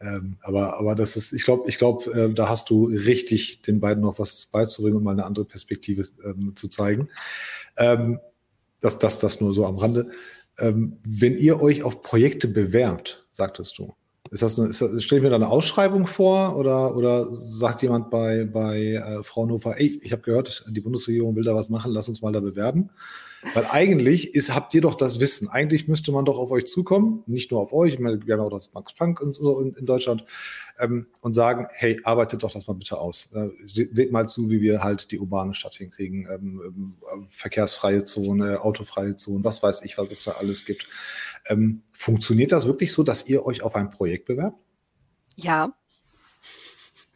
Speaker 1: Ähm, aber, aber das ist, ich glaube, ich glaube, äh, da hast du richtig den beiden noch was beizubringen und mal eine andere Perspektive ähm, zu zeigen. Ähm, das, das, das nur so am Rande. Ähm, wenn ihr euch auf Projekte bewerbt, sagtest du, ist das, eine, ist das stelle ich mir da eine Ausschreibung vor oder, oder sagt jemand bei, bei äh, Fraunhofer, ey, ich habe gehört, die Bundesregierung will da was machen, lass uns mal da bewerben? Weil eigentlich ist, habt ihr doch das Wissen. Eigentlich müsste man doch auf euch zukommen, nicht nur auf euch, ich meine, wir haben auch das Max Planck und so in, in Deutschland, ähm, und sagen, hey, arbeitet doch das mal bitte aus. Äh, seht mal zu, wie wir halt die urbane Stadt hinkriegen. Ähm, ähm, verkehrsfreie Zone, autofreie Zone, was weiß ich, was es da alles gibt. Ähm, funktioniert das wirklich so, dass ihr euch auf ein Projekt bewerbt?
Speaker 3: Ja,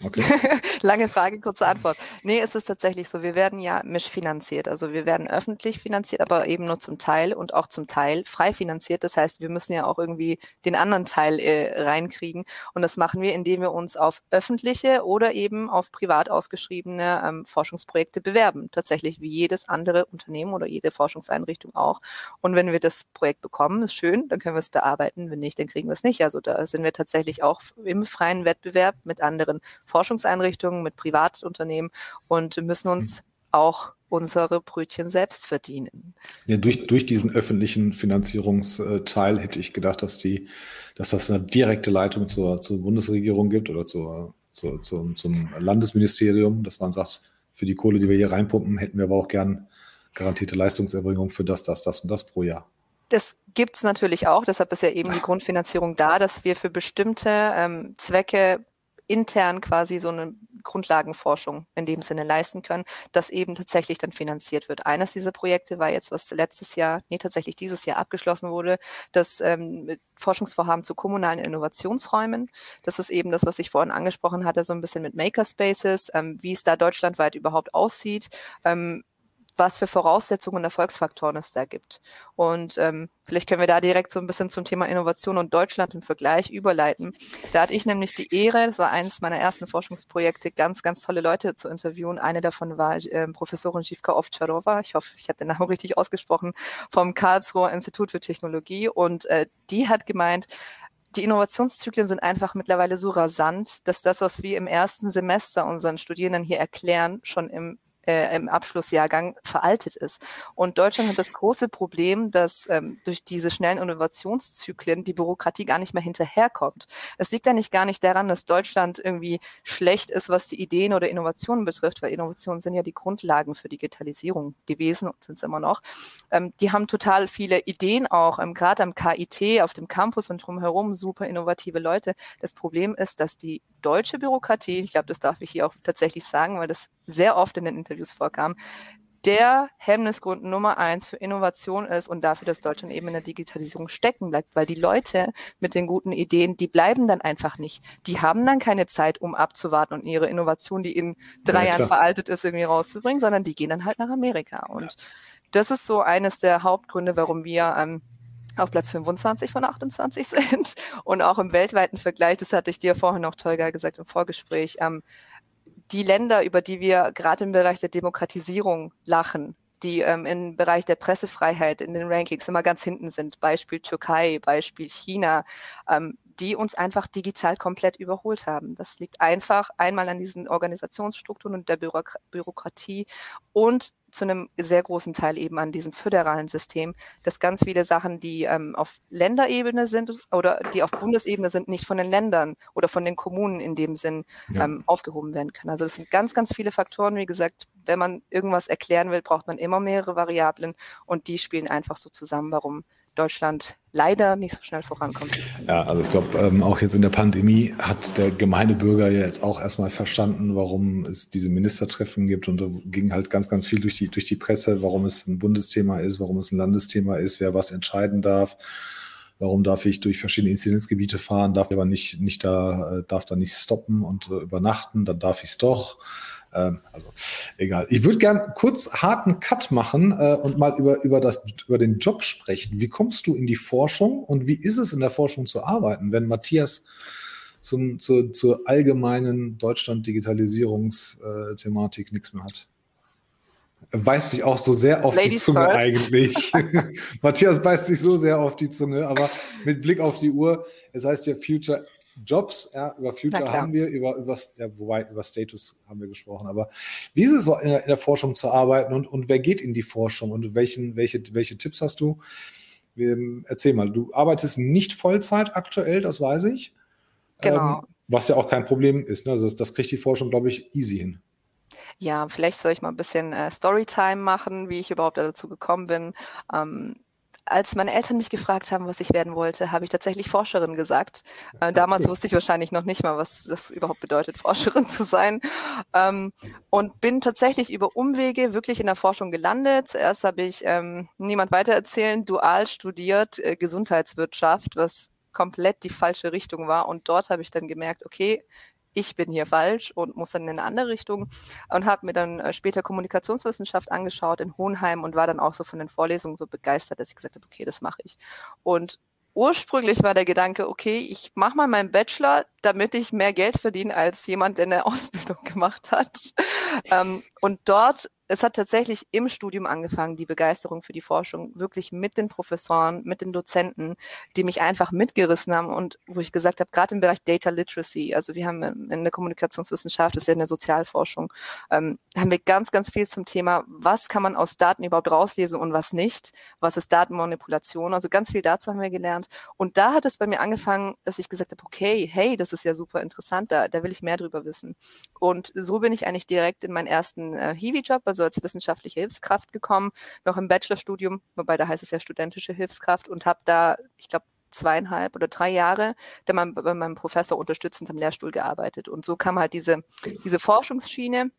Speaker 3: Okay. Lange Frage, kurze Antwort. Nee, es ist tatsächlich so, wir werden ja mischfinanziert. Also wir werden öffentlich finanziert, aber eben nur zum Teil und auch zum Teil frei finanziert. Das heißt, wir müssen ja auch irgendwie den anderen Teil äh, reinkriegen. Und das machen wir, indem wir uns auf öffentliche oder eben auf privat ausgeschriebene ähm, Forschungsprojekte bewerben. Tatsächlich wie jedes andere Unternehmen oder jede Forschungseinrichtung auch. Und wenn wir das Projekt bekommen, ist schön, dann können wir es bearbeiten. Wenn nicht, dann kriegen wir es nicht. Also da sind wir tatsächlich auch im freien Wettbewerb mit anderen Forschungseinrichtungen, mit Privatunternehmen und müssen uns auch unsere Brötchen selbst verdienen.
Speaker 1: Ja, durch, durch diesen öffentlichen Finanzierungsteil hätte ich gedacht, dass die, dass das eine direkte Leitung zur, zur Bundesregierung gibt oder zur, zur, zum, zum Landesministerium, dass man sagt, für die Kohle, die wir hier reinpumpen, hätten wir aber auch gern garantierte Leistungserbringung für das, das, das und das pro Jahr.
Speaker 3: Das gibt es natürlich auch, deshalb ist ja eben die Grundfinanzierung da, dass wir für bestimmte ähm, Zwecke intern quasi so eine Grundlagenforschung in dem Sinne leisten können, das eben tatsächlich dann finanziert wird. Eines dieser Projekte war jetzt, was letztes Jahr, nee, tatsächlich dieses Jahr abgeschlossen wurde, das ähm, Forschungsvorhaben zu kommunalen Innovationsräumen. Das ist eben das, was ich vorhin angesprochen hatte, so ein bisschen mit Makerspaces, ähm, wie es da deutschlandweit überhaupt aussieht. Ähm, was für Voraussetzungen und Erfolgsfaktoren es da gibt. Und ähm, vielleicht können wir da direkt so ein bisschen zum Thema Innovation und Deutschland im Vergleich überleiten. Da hatte ich nämlich die Ehre, das war eines meiner ersten Forschungsprojekte, ganz, ganz tolle Leute zu interviewen. Eine davon war äh, Professorin Zivka Ovcharova, ich hoffe, ich habe den Namen richtig ausgesprochen, vom Karlsruher Institut für Technologie. Und äh, die hat gemeint, die Innovationszyklen sind einfach mittlerweile so rasant, dass das, was wir im ersten Semester unseren Studierenden hier erklären, schon im äh, im Abschlussjahrgang veraltet ist. Und Deutschland hat das große Problem, dass ähm, durch diese schnellen Innovationszyklen die Bürokratie gar nicht mehr hinterherkommt. Es liegt ja nicht gar nicht daran, dass Deutschland irgendwie schlecht ist, was die Ideen oder Innovationen betrifft, weil Innovationen sind ja die Grundlagen für Digitalisierung gewesen und sind es immer noch. Ähm, die haben total viele Ideen auch, ähm, gerade am KIT, auf dem Campus und drumherum, super innovative Leute. Das Problem ist, dass die deutsche Bürokratie, ich glaube, das darf ich hier auch tatsächlich sagen, weil das sehr oft in den Interviews vorkam, der Hemmnisgrund Nummer eins für Innovation ist und dafür, dass Deutschland eben in der Digitalisierung stecken bleibt, weil die Leute mit den guten Ideen, die bleiben dann einfach nicht. Die haben dann keine Zeit, um abzuwarten und ihre Innovation, die in drei ja, Jahren veraltet ist, irgendwie rauszubringen, sondern die gehen dann halt nach Amerika. Und ja. das ist so eines der Hauptgründe, warum wir ähm, auf Platz 25 von 28 sind und auch im weltweiten Vergleich, das hatte ich dir vorhin noch, Tolga, gesagt im Vorgespräch, ähm, die Länder, über die wir gerade im Bereich der Demokratisierung lachen, die ähm, im Bereich der Pressefreiheit in den Rankings immer ganz hinten sind, Beispiel Türkei, Beispiel China, ähm, die uns einfach digital komplett überholt haben. Das liegt einfach einmal an diesen Organisationsstrukturen und der Bürok Bürokratie und zu einem sehr großen Teil eben an diesem föderalen System, dass ganz viele Sachen, die ähm, auf Länderebene sind oder die auf Bundesebene sind, nicht von den Ländern oder von den Kommunen in dem Sinn ja. ähm, aufgehoben werden können. Also es sind ganz, ganz viele Faktoren. Wie gesagt, wenn man irgendwas erklären will, braucht man immer mehrere Variablen und die spielen einfach so zusammen, warum Deutschland leider nicht so schnell vorankommt.
Speaker 1: Ja, also ich glaube, ähm, auch jetzt in der Pandemie hat der gemeine Bürger jetzt auch erstmal verstanden, warum es diese Ministertreffen gibt und da ging halt ganz, ganz viel durch die, durch die Presse, warum es ein Bundesthema ist, warum es ein Landesthema ist, wer was entscheiden darf. Warum darf ich durch verschiedene Inzidenzgebiete fahren, darf aber nicht, nicht da, äh, darf da nicht stoppen und äh, übernachten, dann darf ich es doch. Ähm, also egal. Ich würde gern kurz harten Cut machen äh, und mal über, über, das, über den Job sprechen. Wie kommst du in die Forschung und wie ist es in der Forschung zu arbeiten, wenn Matthias zum, zur, zur allgemeinen Deutschland-Digitalisierungsthematik nichts mehr hat? Er beißt sich auch so sehr auf Ladies die Zunge first. eigentlich. Matthias beißt sich so sehr auf die Zunge, aber mit Blick auf die Uhr, es heißt ja Future Jobs, ja, über Future haben wir, über, über, ja, wobei, über Status haben wir gesprochen. Aber wie ist es so in der, in der, Forschung zu arbeiten und, und wer geht in die Forschung und welchen, welche, welche Tipps hast du? Erzähl mal, du arbeitest nicht Vollzeit aktuell, das weiß ich.
Speaker 3: Genau.
Speaker 1: Ähm, was ja auch kein Problem ist. Ne? Also das, das kriegt die Forschung, glaube ich, easy hin.
Speaker 3: Ja, vielleicht soll ich mal ein bisschen äh, Storytime machen, wie ich überhaupt dazu gekommen bin. Ähm, als meine Eltern mich gefragt haben, was ich werden wollte, habe ich tatsächlich Forscherin gesagt. Äh, damals wusste ich wahrscheinlich noch nicht mal, was das überhaupt bedeutet, Forscherin zu sein. Ähm, und bin tatsächlich über Umwege wirklich in der Forschung gelandet. Zuerst habe ich ähm, niemand weitererzählen, dual studiert, äh, Gesundheitswirtschaft, was komplett die falsche Richtung war. Und dort habe ich dann gemerkt, okay, ich bin hier falsch und muss dann in eine andere Richtung und habe mir dann äh, später Kommunikationswissenschaft angeschaut in Hohenheim und war dann auch so von den Vorlesungen so begeistert, dass ich gesagt habe, okay, das mache ich. Und ursprünglich war der Gedanke, okay, ich mache mal meinen Bachelor, damit ich mehr Geld verdiene als jemand, der eine Ausbildung gemacht hat. Ähm, und dort es hat tatsächlich im Studium angefangen, die Begeisterung für die Forschung, wirklich mit den Professoren, mit den Dozenten, die mich einfach mitgerissen haben und wo ich gesagt habe, gerade im Bereich Data Literacy, also wir haben in der Kommunikationswissenschaft, das ist ja in der Sozialforschung, ähm, haben wir ganz, ganz viel zum Thema, was kann man aus Daten überhaupt rauslesen und was nicht, was ist Datenmanipulation, also ganz viel dazu haben wir gelernt. Und da hat es bei mir angefangen, dass ich gesagt habe, okay, hey, das ist ja super interessant, da, da will ich mehr drüber wissen. Und so bin ich eigentlich direkt in meinen ersten äh, Hiwi-Job, also als wissenschaftliche Hilfskraft gekommen, noch im Bachelorstudium, wobei da heißt es ja studentische Hilfskraft und habe da, ich glaube, zweieinhalb oder drei Jahre dann bei meinem Professor unterstützend am Lehrstuhl gearbeitet. Und so kam halt diese, diese Forschungsschiene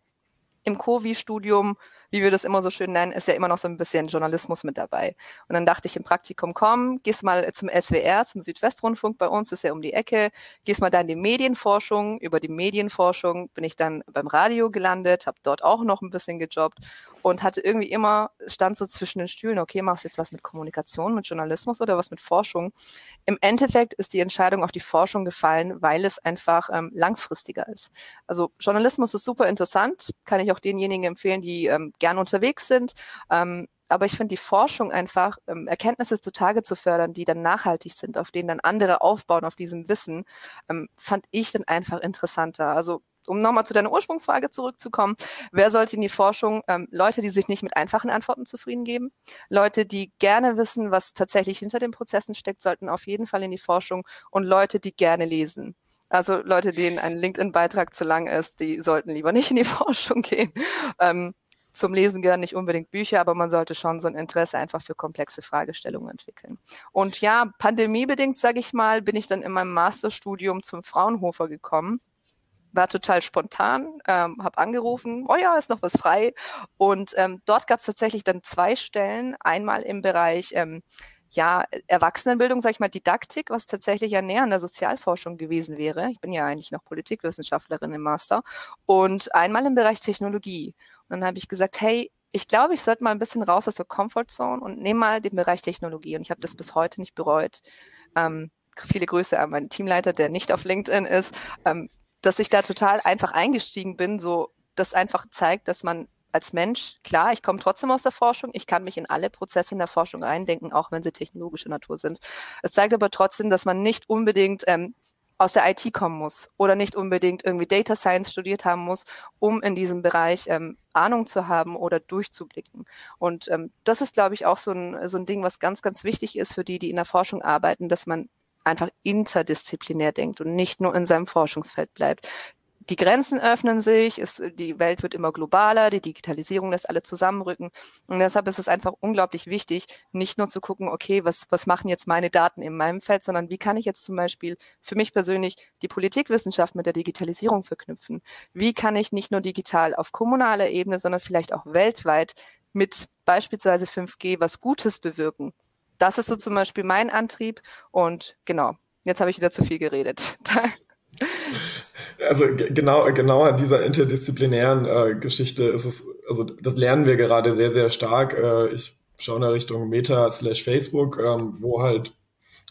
Speaker 3: im COVI-Studium wie wir das immer so schön nennen, ist ja immer noch so ein bisschen Journalismus mit dabei. Und dann dachte ich im Praktikum, komm, gehst mal zum SWR, zum Südwestrundfunk bei uns, ist ja um die Ecke, gehst mal da in die Medienforschung. Über die Medienforschung bin ich dann beim Radio gelandet, habe dort auch noch ein bisschen gejobbt und hatte irgendwie immer, stand so zwischen den Stühlen, okay, machst jetzt was mit Kommunikation, mit Journalismus oder was mit Forschung? Im Endeffekt ist die Entscheidung auf die Forschung gefallen, weil es einfach ähm, langfristiger ist. Also Journalismus ist super interessant, kann ich auch denjenigen empfehlen, die ähm, gern unterwegs sind. Ähm, aber ich finde die Forschung einfach, ähm, Erkenntnisse zutage zu fördern, die dann nachhaltig sind, auf denen dann andere aufbauen, auf diesem Wissen, ähm, fand ich dann einfach interessanter. Also um nochmal zu deiner Ursprungsfrage zurückzukommen, wer sollte in die Forschung? Ähm, Leute, die sich nicht mit einfachen Antworten zufrieden geben. Leute, die gerne wissen, was tatsächlich hinter den Prozessen steckt, sollten auf jeden Fall in die Forschung. Und Leute, die gerne lesen. Also Leute, denen ein LinkedIn-Beitrag zu lang ist, die sollten lieber nicht in die Forschung gehen. Ähm, zum Lesen gehören nicht unbedingt Bücher, aber man sollte schon so ein Interesse einfach für komplexe Fragestellungen entwickeln. Und ja, pandemiebedingt, sage ich mal, bin ich dann in meinem Masterstudium zum Fraunhofer gekommen. War total spontan, ähm, habe angerufen, oh ja, ist noch was frei. Und ähm, dort gab es tatsächlich dann zwei Stellen. Einmal im Bereich ähm, ja, Erwachsenenbildung, sage ich mal, Didaktik, was tatsächlich ja näher an der Sozialforschung gewesen wäre. Ich bin ja eigentlich noch Politikwissenschaftlerin im Master. Und einmal im Bereich Technologie. Und dann habe ich gesagt, hey, ich glaube, ich sollte mal ein bisschen raus aus der Comfortzone und nehme mal den Bereich Technologie. Und ich habe das bis heute nicht bereut. Ähm, viele Grüße an meinen Teamleiter, der nicht auf LinkedIn ist, ähm, dass ich da total einfach eingestiegen bin, so das einfach zeigt, dass man als Mensch, klar, ich komme trotzdem aus der Forschung, ich kann mich in alle Prozesse in der Forschung reindenken, auch wenn sie technologischer Natur sind. Es zeigt aber trotzdem, dass man nicht unbedingt ähm, aus der IT kommen muss oder nicht unbedingt irgendwie Data Science studiert haben muss, um in diesem Bereich ähm, Ahnung zu haben oder durchzublicken. Und ähm, das ist, glaube ich, auch so ein, so ein Ding, was ganz, ganz wichtig ist für die, die in der Forschung arbeiten, dass man einfach interdisziplinär denkt und nicht nur in seinem Forschungsfeld bleibt die Grenzen öffnen sich, es, die Welt wird immer globaler, die Digitalisierung lässt alle zusammenrücken. Und deshalb ist es einfach unglaublich wichtig, nicht nur zu gucken, okay, was, was machen jetzt meine Daten in meinem Feld, sondern wie kann ich jetzt zum Beispiel für mich persönlich die Politikwissenschaft mit der Digitalisierung verknüpfen? Wie kann ich nicht nur digital auf kommunaler Ebene, sondern vielleicht auch weltweit mit beispielsweise 5G was Gutes bewirken? Das ist so zum Beispiel mein Antrieb und genau, jetzt habe ich wieder zu viel geredet.
Speaker 2: Also genau, genau an dieser interdisziplinären äh, Geschichte ist es, also das lernen wir gerade sehr, sehr stark. Äh, ich schaue in der Richtung Meta slash Facebook, ähm, wo halt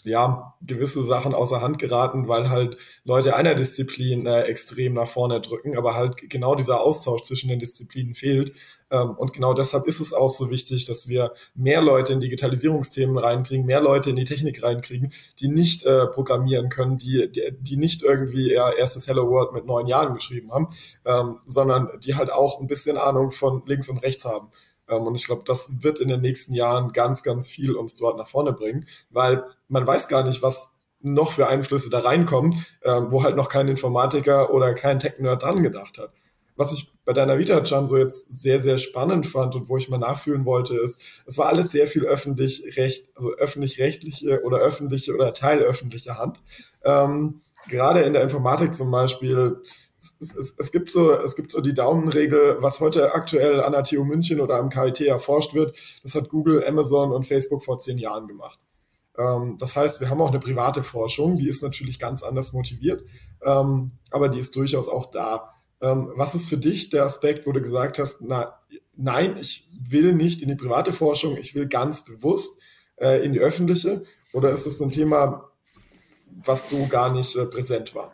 Speaker 2: ja, gewisse Sachen außer Hand geraten, weil halt Leute einer Disziplin äh, extrem nach vorne drücken, aber halt genau dieser Austausch zwischen den Disziplinen fehlt. Ähm, und genau deshalb ist es auch so wichtig, dass wir mehr Leute in Digitalisierungsthemen reinkriegen, mehr Leute in die Technik reinkriegen, die nicht äh, programmieren können, die, die, die nicht irgendwie ihr erstes Hello World mit neun Jahren geschrieben haben, ähm, sondern die halt auch ein bisschen Ahnung von links und rechts haben. Ähm, und ich glaube, das wird in den nächsten Jahren ganz, ganz viel uns dort nach vorne bringen, weil man weiß gar nicht, was noch für Einflüsse da reinkommen, ähm, wo halt noch kein Informatiker oder kein Tech-Nerd dran gedacht hat. Was ich bei deiner Vita, Can, so jetzt sehr, sehr spannend fand und wo ich mal nachfühlen wollte, ist, es war alles sehr viel öffentlich recht, also öffentlich-rechtliche oder öffentliche oder teilöffentliche Hand. Ähm, gerade in der Informatik zum Beispiel es, es, es, gibt so, es gibt so die Daumenregel, was heute aktuell an der TU München oder am KIT erforscht wird, das hat Google, Amazon und Facebook vor zehn Jahren gemacht. Ähm, das heißt, wir haben auch eine private Forschung, die ist natürlich ganz anders motiviert, ähm, aber die ist durchaus auch da. Ähm, was ist für dich der Aspekt, wo du gesagt hast, na, nein, ich will nicht in die private Forschung, ich will ganz bewusst äh, in die öffentliche? Oder ist das ein Thema, was so gar nicht äh, präsent war?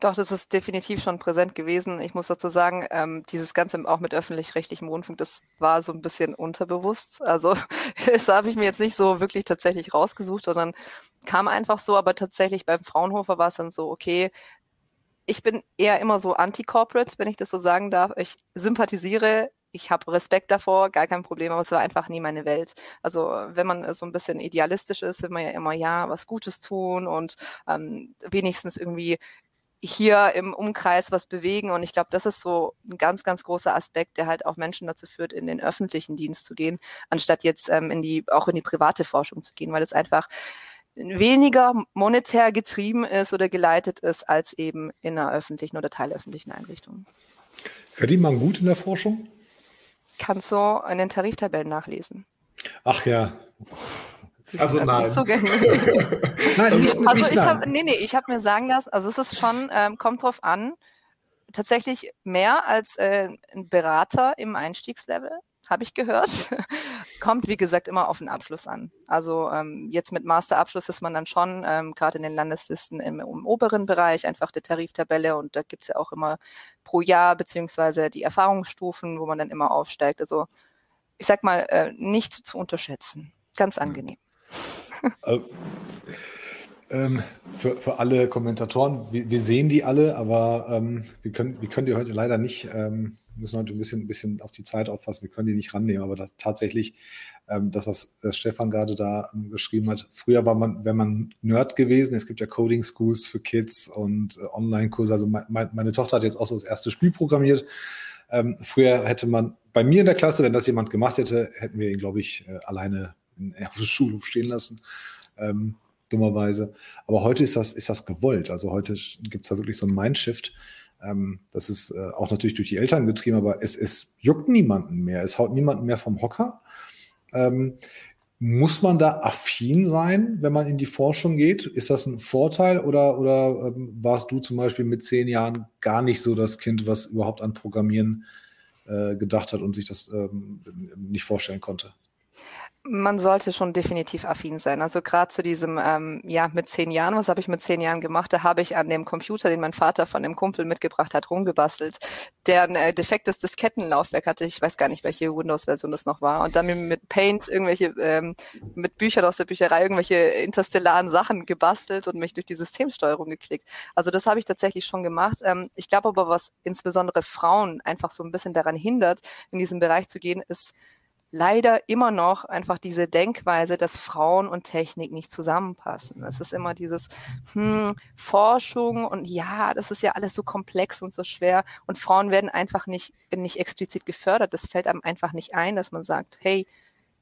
Speaker 3: Doch, das ist definitiv schon präsent gewesen. Ich muss dazu sagen, ähm, dieses Ganze auch mit öffentlich-rechtlichem Rundfunk, das war so ein bisschen unterbewusst. Also das habe ich mir jetzt nicht so wirklich tatsächlich rausgesucht, sondern kam einfach so. Aber tatsächlich beim Fraunhofer war es dann so, okay, ich bin eher immer so anti-corporate, wenn ich das so sagen darf. Ich sympathisiere ich habe Respekt davor, gar kein Problem, aber es war einfach nie meine Welt. Also wenn man so ein bisschen idealistisch ist, will man ja immer ja was Gutes tun und ähm, wenigstens irgendwie hier im Umkreis was bewegen. Und ich glaube, das ist so ein ganz, ganz großer Aspekt, der halt auch Menschen dazu führt, in den öffentlichen Dienst zu gehen, anstatt jetzt ähm, in die, auch in die private Forschung zu gehen, weil es einfach weniger monetär getrieben ist oder geleitet ist, als eben in einer öffentlichen oder teilöffentlichen Einrichtung.
Speaker 1: Verdient man gut in der Forschung?
Speaker 3: Kannst du in den Tariftabellen nachlesen.
Speaker 1: Ach ja.
Speaker 2: Also nein. So nein,
Speaker 3: nicht, also nicht ich habe nee, nee, ich habe mir sagen lassen, also es ist schon, ähm, kommt drauf an, tatsächlich mehr als äh, ein Berater im Einstiegslevel, habe ich gehört. kommt, wie gesagt, immer auf den Abschluss an. Also ähm, jetzt mit Masterabschluss ist man dann schon, ähm, gerade in den Landeslisten im, im, oberen Bereich, einfach der Tariftabelle und da gibt es ja auch immer pro Jahr beziehungsweise die Erfahrungsstufen, wo man dann immer aufsteigt. Also ich sag mal, äh, nicht zu unterschätzen. Ganz angenehm.
Speaker 1: Äh, ähm, für, für alle Kommentatoren, wir, wir, sehen die alle, aber ähm, wir, können, wir können die heute leider nicht, ähm, müssen heute ein bisschen, ein bisschen auf die Zeit aufpassen, wir können die nicht rannehmen, aber das tatsächlich, ähm, das, was äh, Stefan gerade da ähm, geschrieben hat, früher war man, wenn man Nerd gewesen, es gibt ja Coding Schools für Kids und äh, Online-Kurse, also mein, meine Tochter hat jetzt auch so das erste Spiel programmiert. Ähm, früher hätte man, bei mir in der Klasse, wenn das jemand gemacht hätte, hätten wir ihn, glaube ich, äh, alleine in, auf dem Schulhof stehen lassen. Ähm, dummerweise. Aber heute ist das, ist das gewollt. Also heute gibt es da wirklich so ein Mindshift. Ähm, das ist äh, auch natürlich durch die Eltern getrieben, aber es, es juckt niemanden mehr. Es haut niemanden mehr vom Hocker. Ähm, muss man da affin sein, wenn man in die Forschung geht? Ist das ein Vorteil oder, oder ähm, warst du zum Beispiel mit zehn Jahren gar nicht so das Kind, was überhaupt an Programmieren äh, gedacht hat und sich das ähm, nicht vorstellen konnte?
Speaker 3: Man sollte schon definitiv affin sein. Also gerade zu diesem, ähm, ja, mit zehn Jahren, was habe ich mit zehn Jahren gemacht? Da habe ich an dem Computer, den mein Vater von dem Kumpel mitgebracht hat, rumgebastelt, der ein äh, defektes Diskettenlaufwerk hatte. Ich weiß gar nicht, welche Windows-Version das noch war. Und dann mit Paint irgendwelche, ähm, mit Büchern aus der Bücherei irgendwelche interstellaren Sachen gebastelt und mich durch die Systemsteuerung geklickt. Also das habe ich tatsächlich schon gemacht. Ähm, ich glaube aber, was insbesondere Frauen einfach so ein bisschen daran hindert, in diesen Bereich zu gehen, ist, leider immer noch einfach diese Denkweise, dass Frauen und Technik nicht zusammenpassen. Es ist immer dieses hm, Forschung und ja, das ist ja alles so komplex und so schwer und Frauen werden einfach nicht, nicht explizit gefördert. Das fällt einem einfach nicht ein, dass man sagt, hey,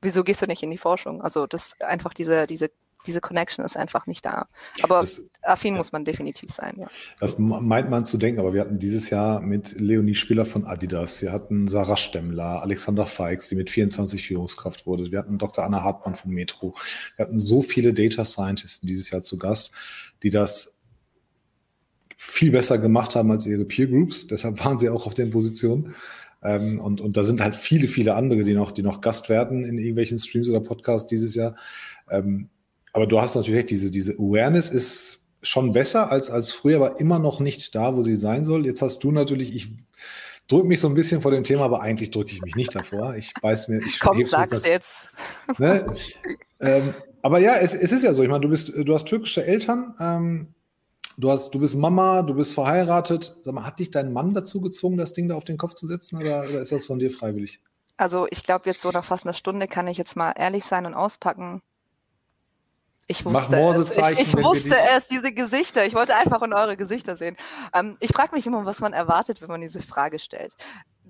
Speaker 3: wieso gehst du nicht in die Forschung? Also das einfach diese, diese diese Connection ist einfach nicht da. Aber das, affin ja. muss man definitiv sein. Ja.
Speaker 1: Das meint man zu denken, aber wir hatten dieses Jahr mit Leonie Spieler von Adidas, wir hatten Sarah Stemmler, Alexander Feix, die mit 24 Führungskraft wurde, wir hatten Dr. Anna Hartmann von Metro, wir hatten so viele Data Scientists dieses Jahr zu Gast, die das viel besser gemacht haben als ihre Peer Groups, deshalb waren sie auch auf den Positionen. Ähm, und, und da sind halt viele, viele andere, die noch, die noch Gast werden in irgendwelchen Streams oder Podcasts dieses Jahr. Ähm, aber du hast natürlich recht, diese, diese Awareness ist schon besser als, als früher, aber immer noch nicht da, wo sie sein soll. Jetzt hast du natürlich, ich drücke mich so ein bisschen vor dem Thema, aber eigentlich drücke ich mich nicht davor. Ich weiß mir, ich
Speaker 3: Komm, sag's das, jetzt.
Speaker 1: Ne? ähm, aber ja, es, es ist ja so. Ich meine, du bist, du hast türkische Eltern, ähm, du hast, du bist Mama, du bist verheiratet. Sag mal, hat dich dein Mann dazu gezwungen, das Ding da auf den Kopf zu setzen, oder, oder ist das von dir freiwillig?
Speaker 3: Also ich glaube, jetzt so nach fast einer Stunde kann ich jetzt mal ehrlich sein und auspacken. Ich wusste es. Ich, ich wusste es, diese Gesichter. Ich wollte einfach in eure Gesichter sehen. Ähm, ich frage mich immer, was man erwartet, wenn man diese Frage stellt.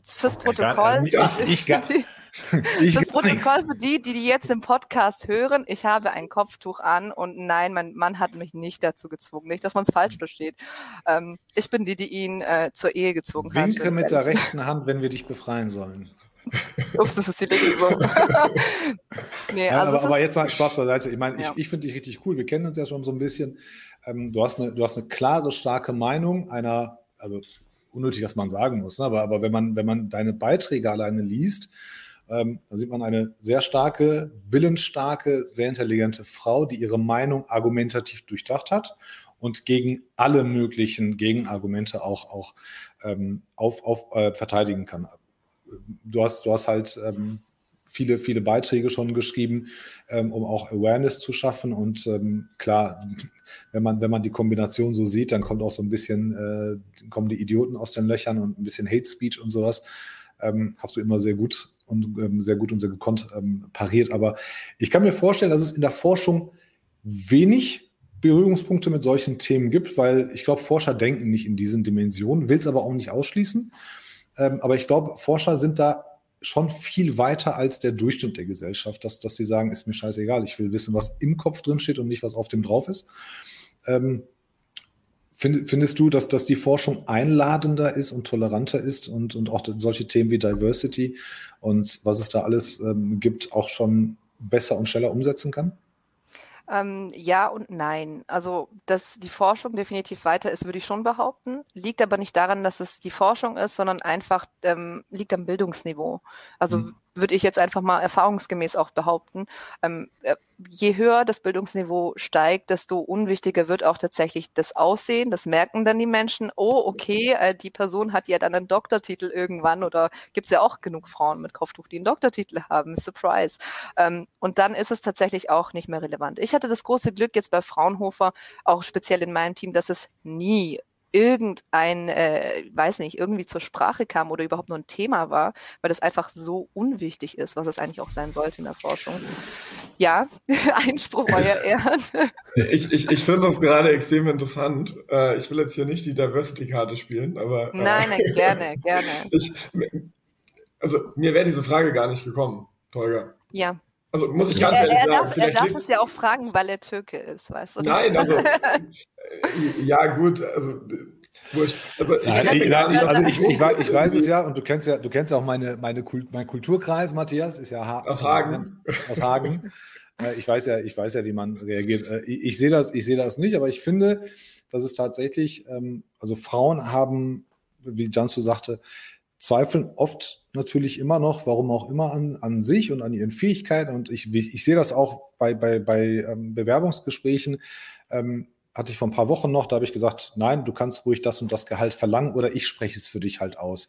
Speaker 3: Fürs Protokoll. Ich, ich, ich, fürs Protokoll für die, die, die jetzt im Podcast hören, ich habe ein Kopftuch an und nein, mein Mann hat mich nicht dazu gezwungen. Nicht, dass man es falsch versteht. Ähm, ich bin die, die ihn äh, zur Ehe gezwungen
Speaker 1: hat. Winke mit der rechten Hand, wenn wir dich befreien sollen.
Speaker 3: Ups, das ist die Linke
Speaker 1: nee, ja, also aber, aber jetzt mal Spaß beiseite. Ich meine, ja. ich, ich finde dich richtig cool. Wir kennen uns ja schon so ein bisschen. Ähm, du, hast eine, du hast eine klare, starke Meinung einer, also unnötig, dass man sagen muss, ne? aber, aber wenn, man, wenn man deine Beiträge alleine liest, ähm, da sieht man eine sehr starke, willensstarke, sehr intelligente Frau, die ihre Meinung argumentativ durchdacht hat und gegen alle möglichen Gegenargumente auch, auch ähm, auf, auf, äh, verteidigen kann. Du hast, du hast halt ähm, viele, viele Beiträge schon geschrieben, ähm, um auch Awareness zu schaffen. Und ähm, klar, wenn man, wenn man die Kombination so sieht, dann kommt auch so ein bisschen, äh, kommen die Idioten aus den Löchern und ein bisschen Hate Speech und sowas. Ähm, hast du immer sehr gut und ähm, sehr gut und sehr gekonnt ähm, pariert. Aber ich kann mir vorstellen, dass es in der Forschung wenig Berührungspunkte mit solchen Themen gibt, weil ich glaube, Forscher denken nicht in diesen Dimensionen, will es aber auch nicht ausschließen. Ähm, aber ich glaube, Forscher sind da schon viel weiter als der Durchschnitt der Gesellschaft, dass, dass sie sagen, ist mir scheißegal, ich will wissen, was im Kopf drin steht und nicht, was auf dem drauf ist. Ähm, find, findest du, dass, dass die Forschung einladender ist und toleranter ist und, und auch solche Themen wie Diversity und was es da alles ähm, gibt, auch schon besser und schneller umsetzen kann?
Speaker 3: Ähm, ja und nein. Also, dass die Forschung definitiv weiter ist, würde ich schon behaupten. Liegt aber nicht daran, dass es die Forschung ist, sondern einfach ähm, liegt am Bildungsniveau. Also mhm würde ich jetzt einfach mal erfahrungsgemäß auch behaupten. Ähm, äh, je höher das Bildungsniveau steigt, desto unwichtiger wird auch tatsächlich das Aussehen. Das merken dann die Menschen. Oh, okay, äh, die Person hat ja dann einen Doktortitel irgendwann oder gibt es ja auch genug Frauen mit Kopftuch, die einen Doktortitel haben. Surprise. Ähm, und dann ist es tatsächlich auch nicht mehr relevant. Ich hatte das große Glück jetzt bei Fraunhofer, auch speziell in meinem Team, dass es nie irgendein, äh, weiß nicht, irgendwie zur Sprache kam oder überhaupt nur ein Thema war, weil das einfach so unwichtig ist, was es eigentlich auch sein sollte in der Forschung. Ja, Einspruch, euer Ehren.
Speaker 2: Ich, ich, ich finde das gerade extrem interessant. Äh, ich will jetzt hier nicht die Diversity-Karte spielen, aber.
Speaker 3: Äh, nein, nein, gerne, gerne.
Speaker 2: Ich, also, mir wäre diese Frage gar nicht gekommen, Tolga.
Speaker 3: Ja.
Speaker 2: Also muss ich ganz
Speaker 3: er,
Speaker 2: ehrlich
Speaker 3: er sagen. Darf, er darf es ja auch fragen, weil er Türke ist, weißt du?
Speaker 2: Nein, also ja gut, also wurscht. Also ich,
Speaker 1: Nein, ich, also ich, ich, weiß, es ja und du kennst ja, du kennst ja auch meine, meine Kult, mein Kulturkreis, Matthias, ist ja ha
Speaker 2: aus Hagen.
Speaker 1: Aus Hagen. ich weiß ja, ich weiß ja, wie man reagiert. Äh, ich, ich sehe das, ich sehe das nicht, aber ich finde, dass es tatsächlich, ähm, also Frauen haben, wie Jansu sagte, zweifeln oft natürlich immer noch, warum auch immer, an, an sich und an ihren Fähigkeiten. Und ich, ich sehe das auch bei, bei, bei ähm, Bewerbungsgesprächen. Ähm, hatte ich vor ein paar Wochen noch, da habe ich gesagt, nein, du kannst ruhig das und das Gehalt verlangen oder ich spreche es für dich halt aus.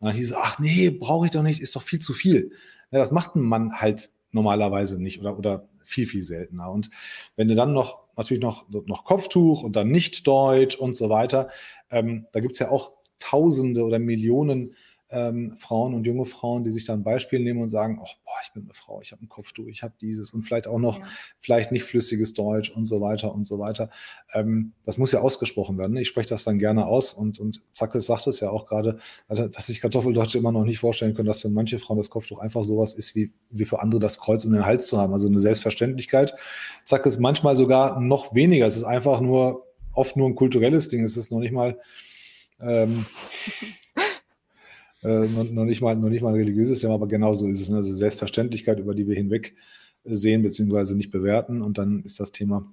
Speaker 1: Und dann hieß es, ach nee, brauche ich doch nicht, ist doch viel zu viel. Ja, das macht ein Mann halt normalerweise nicht oder, oder viel, viel seltener. Und wenn du dann noch natürlich noch, noch Kopftuch und dann nicht Deutsch und so weiter, ähm, da gibt es ja auch Tausende oder Millionen ähm, Frauen und junge Frauen, die sich da ein Beispiel nehmen und sagen, oh, boah, ich bin eine Frau, ich habe ein Kopftuch, ich habe dieses und vielleicht auch noch, ja. vielleicht nicht flüssiges Deutsch und so weiter und so weiter. Ähm, das muss ja ausgesprochen werden. Ne? Ich spreche das dann gerne aus und, und Zackes sagt es ja auch gerade, also, dass sich Kartoffeldeutsche immer noch nicht vorstellen können, dass für manche Frauen das Kopftuch einfach sowas ist, wie, wie für andere das Kreuz um den Hals zu haben. Also eine Selbstverständlichkeit. Zackes manchmal sogar noch weniger. Es ist einfach nur, oft nur ein kulturelles Ding. Es ist noch nicht mal, ähm, äh, noch, noch, nicht mal, noch nicht mal ein religiöses Thema, aber genau so ist es. Ne? Also Selbstverständlichkeit, über die wir hinweg äh, sehen bzw. nicht bewerten und dann ist das Thema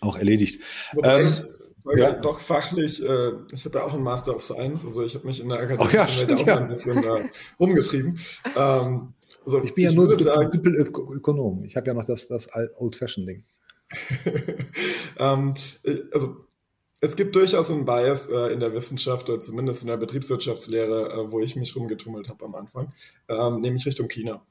Speaker 1: auch erledigt.
Speaker 2: ähm, ich, ja. doch fachlich, äh, ich habe ja auch einen Master of Science, also ich habe mich in der Akademie
Speaker 1: ja, stimmt,
Speaker 2: auch ja. ein bisschen äh, rumgetrieben. Ähm,
Speaker 1: also ich bin ja nur Ökonom. Ich habe ja noch das, das Old-Fashioned-Ding.
Speaker 2: ähm, äh, also es gibt durchaus einen Bias äh, in der Wissenschaft, oder zumindest in der Betriebswirtschaftslehre, äh, wo ich mich rumgetummelt habe am Anfang, ähm, nämlich Richtung China.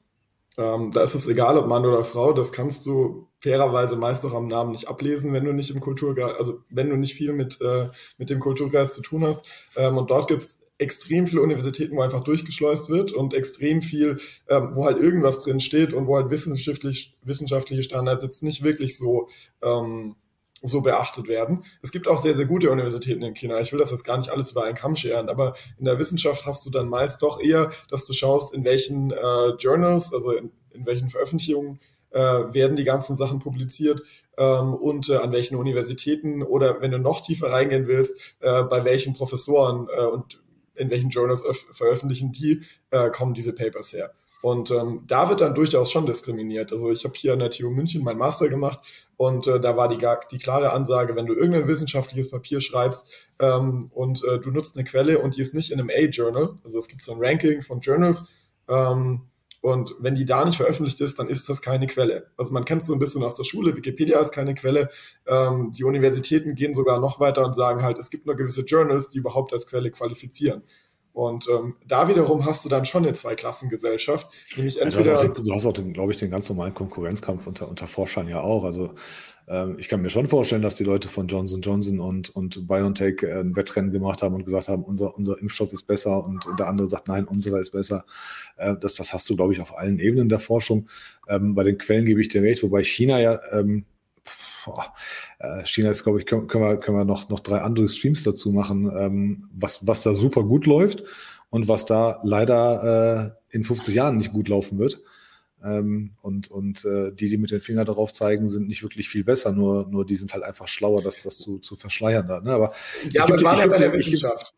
Speaker 2: Ähm, da ist es egal, ob Mann oder Frau, das kannst du fairerweise meist auch am Namen nicht ablesen, wenn du nicht im Kulturkreis, also wenn du nicht viel mit, äh, mit dem Kulturkreis zu tun hast. Ähm, und dort gibt es extrem viele Universitäten, wo einfach durchgeschleust wird und extrem viel, ähm, wo halt irgendwas drin steht und wo halt wissenschaftlich, wissenschaftliche Standards jetzt nicht wirklich so ähm, so beachtet werden. Es gibt auch sehr, sehr gute Universitäten in China. Ich will das jetzt gar nicht alles über einen Kamm scheren, aber in der Wissenschaft hast du dann meist doch eher, dass du schaust, in welchen äh, Journals, also in, in welchen Veröffentlichungen äh, werden die ganzen Sachen publiziert ähm, und äh, an welchen Universitäten oder wenn du noch tiefer reingehen willst, äh, bei welchen Professoren äh, und in welchen Journals veröffentlichen die, äh, kommen diese Papers her. Und ähm, da wird dann durchaus schon diskriminiert. Also ich habe hier an der TU München meinen Master gemacht und äh, da war die, die klare Ansage, wenn du irgendein wissenschaftliches Papier schreibst ähm, und äh, du nutzt eine Quelle und die ist nicht in einem A-Journal, also es gibt so ein Ranking von Journals, ähm, und wenn die da nicht veröffentlicht ist, dann ist das keine Quelle. Also man kennt es so ein bisschen aus der Schule, Wikipedia ist keine Quelle. Ähm, die Universitäten gehen sogar noch weiter und sagen halt, es gibt nur gewisse Journals, die überhaupt als Quelle qualifizieren. Und ähm, da wiederum hast du dann schon eine Zweiklassengesellschaft, nämlich entweder.
Speaker 1: Ja, du hast auch, den, glaube ich, den ganz normalen Konkurrenzkampf unter, unter Forschern ja auch. Also ähm, ich kann mir schon vorstellen, dass die Leute von Johnson Johnson und, und BioNTech äh, ein Wettrennen gemacht haben und gesagt haben, unser, unser Impfstoff ist besser und, und der andere sagt, nein, unserer ist besser. Äh, das, das hast du, glaube ich, auf allen Ebenen der Forschung. Ähm, bei den Quellen gebe ich dir recht, wobei China ja ähm, boah, äh, China ist, glaube ich, können, können, wir, können wir noch, noch drei andere Streams dazu machen, ähm, was, was da super gut läuft und was da leider äh, in 50 Jahren nicht gut laufen wird. Ähm, und und äh, die, die mit den Fingern darauf zeigen, sind nicht wirklich viel besser, nur, nur die sind halt einfach schlauer, das, das zu, zu verschleiern. Da, ne? aber
Speaker 2: ja, aber war ja bei der Wissenschaft.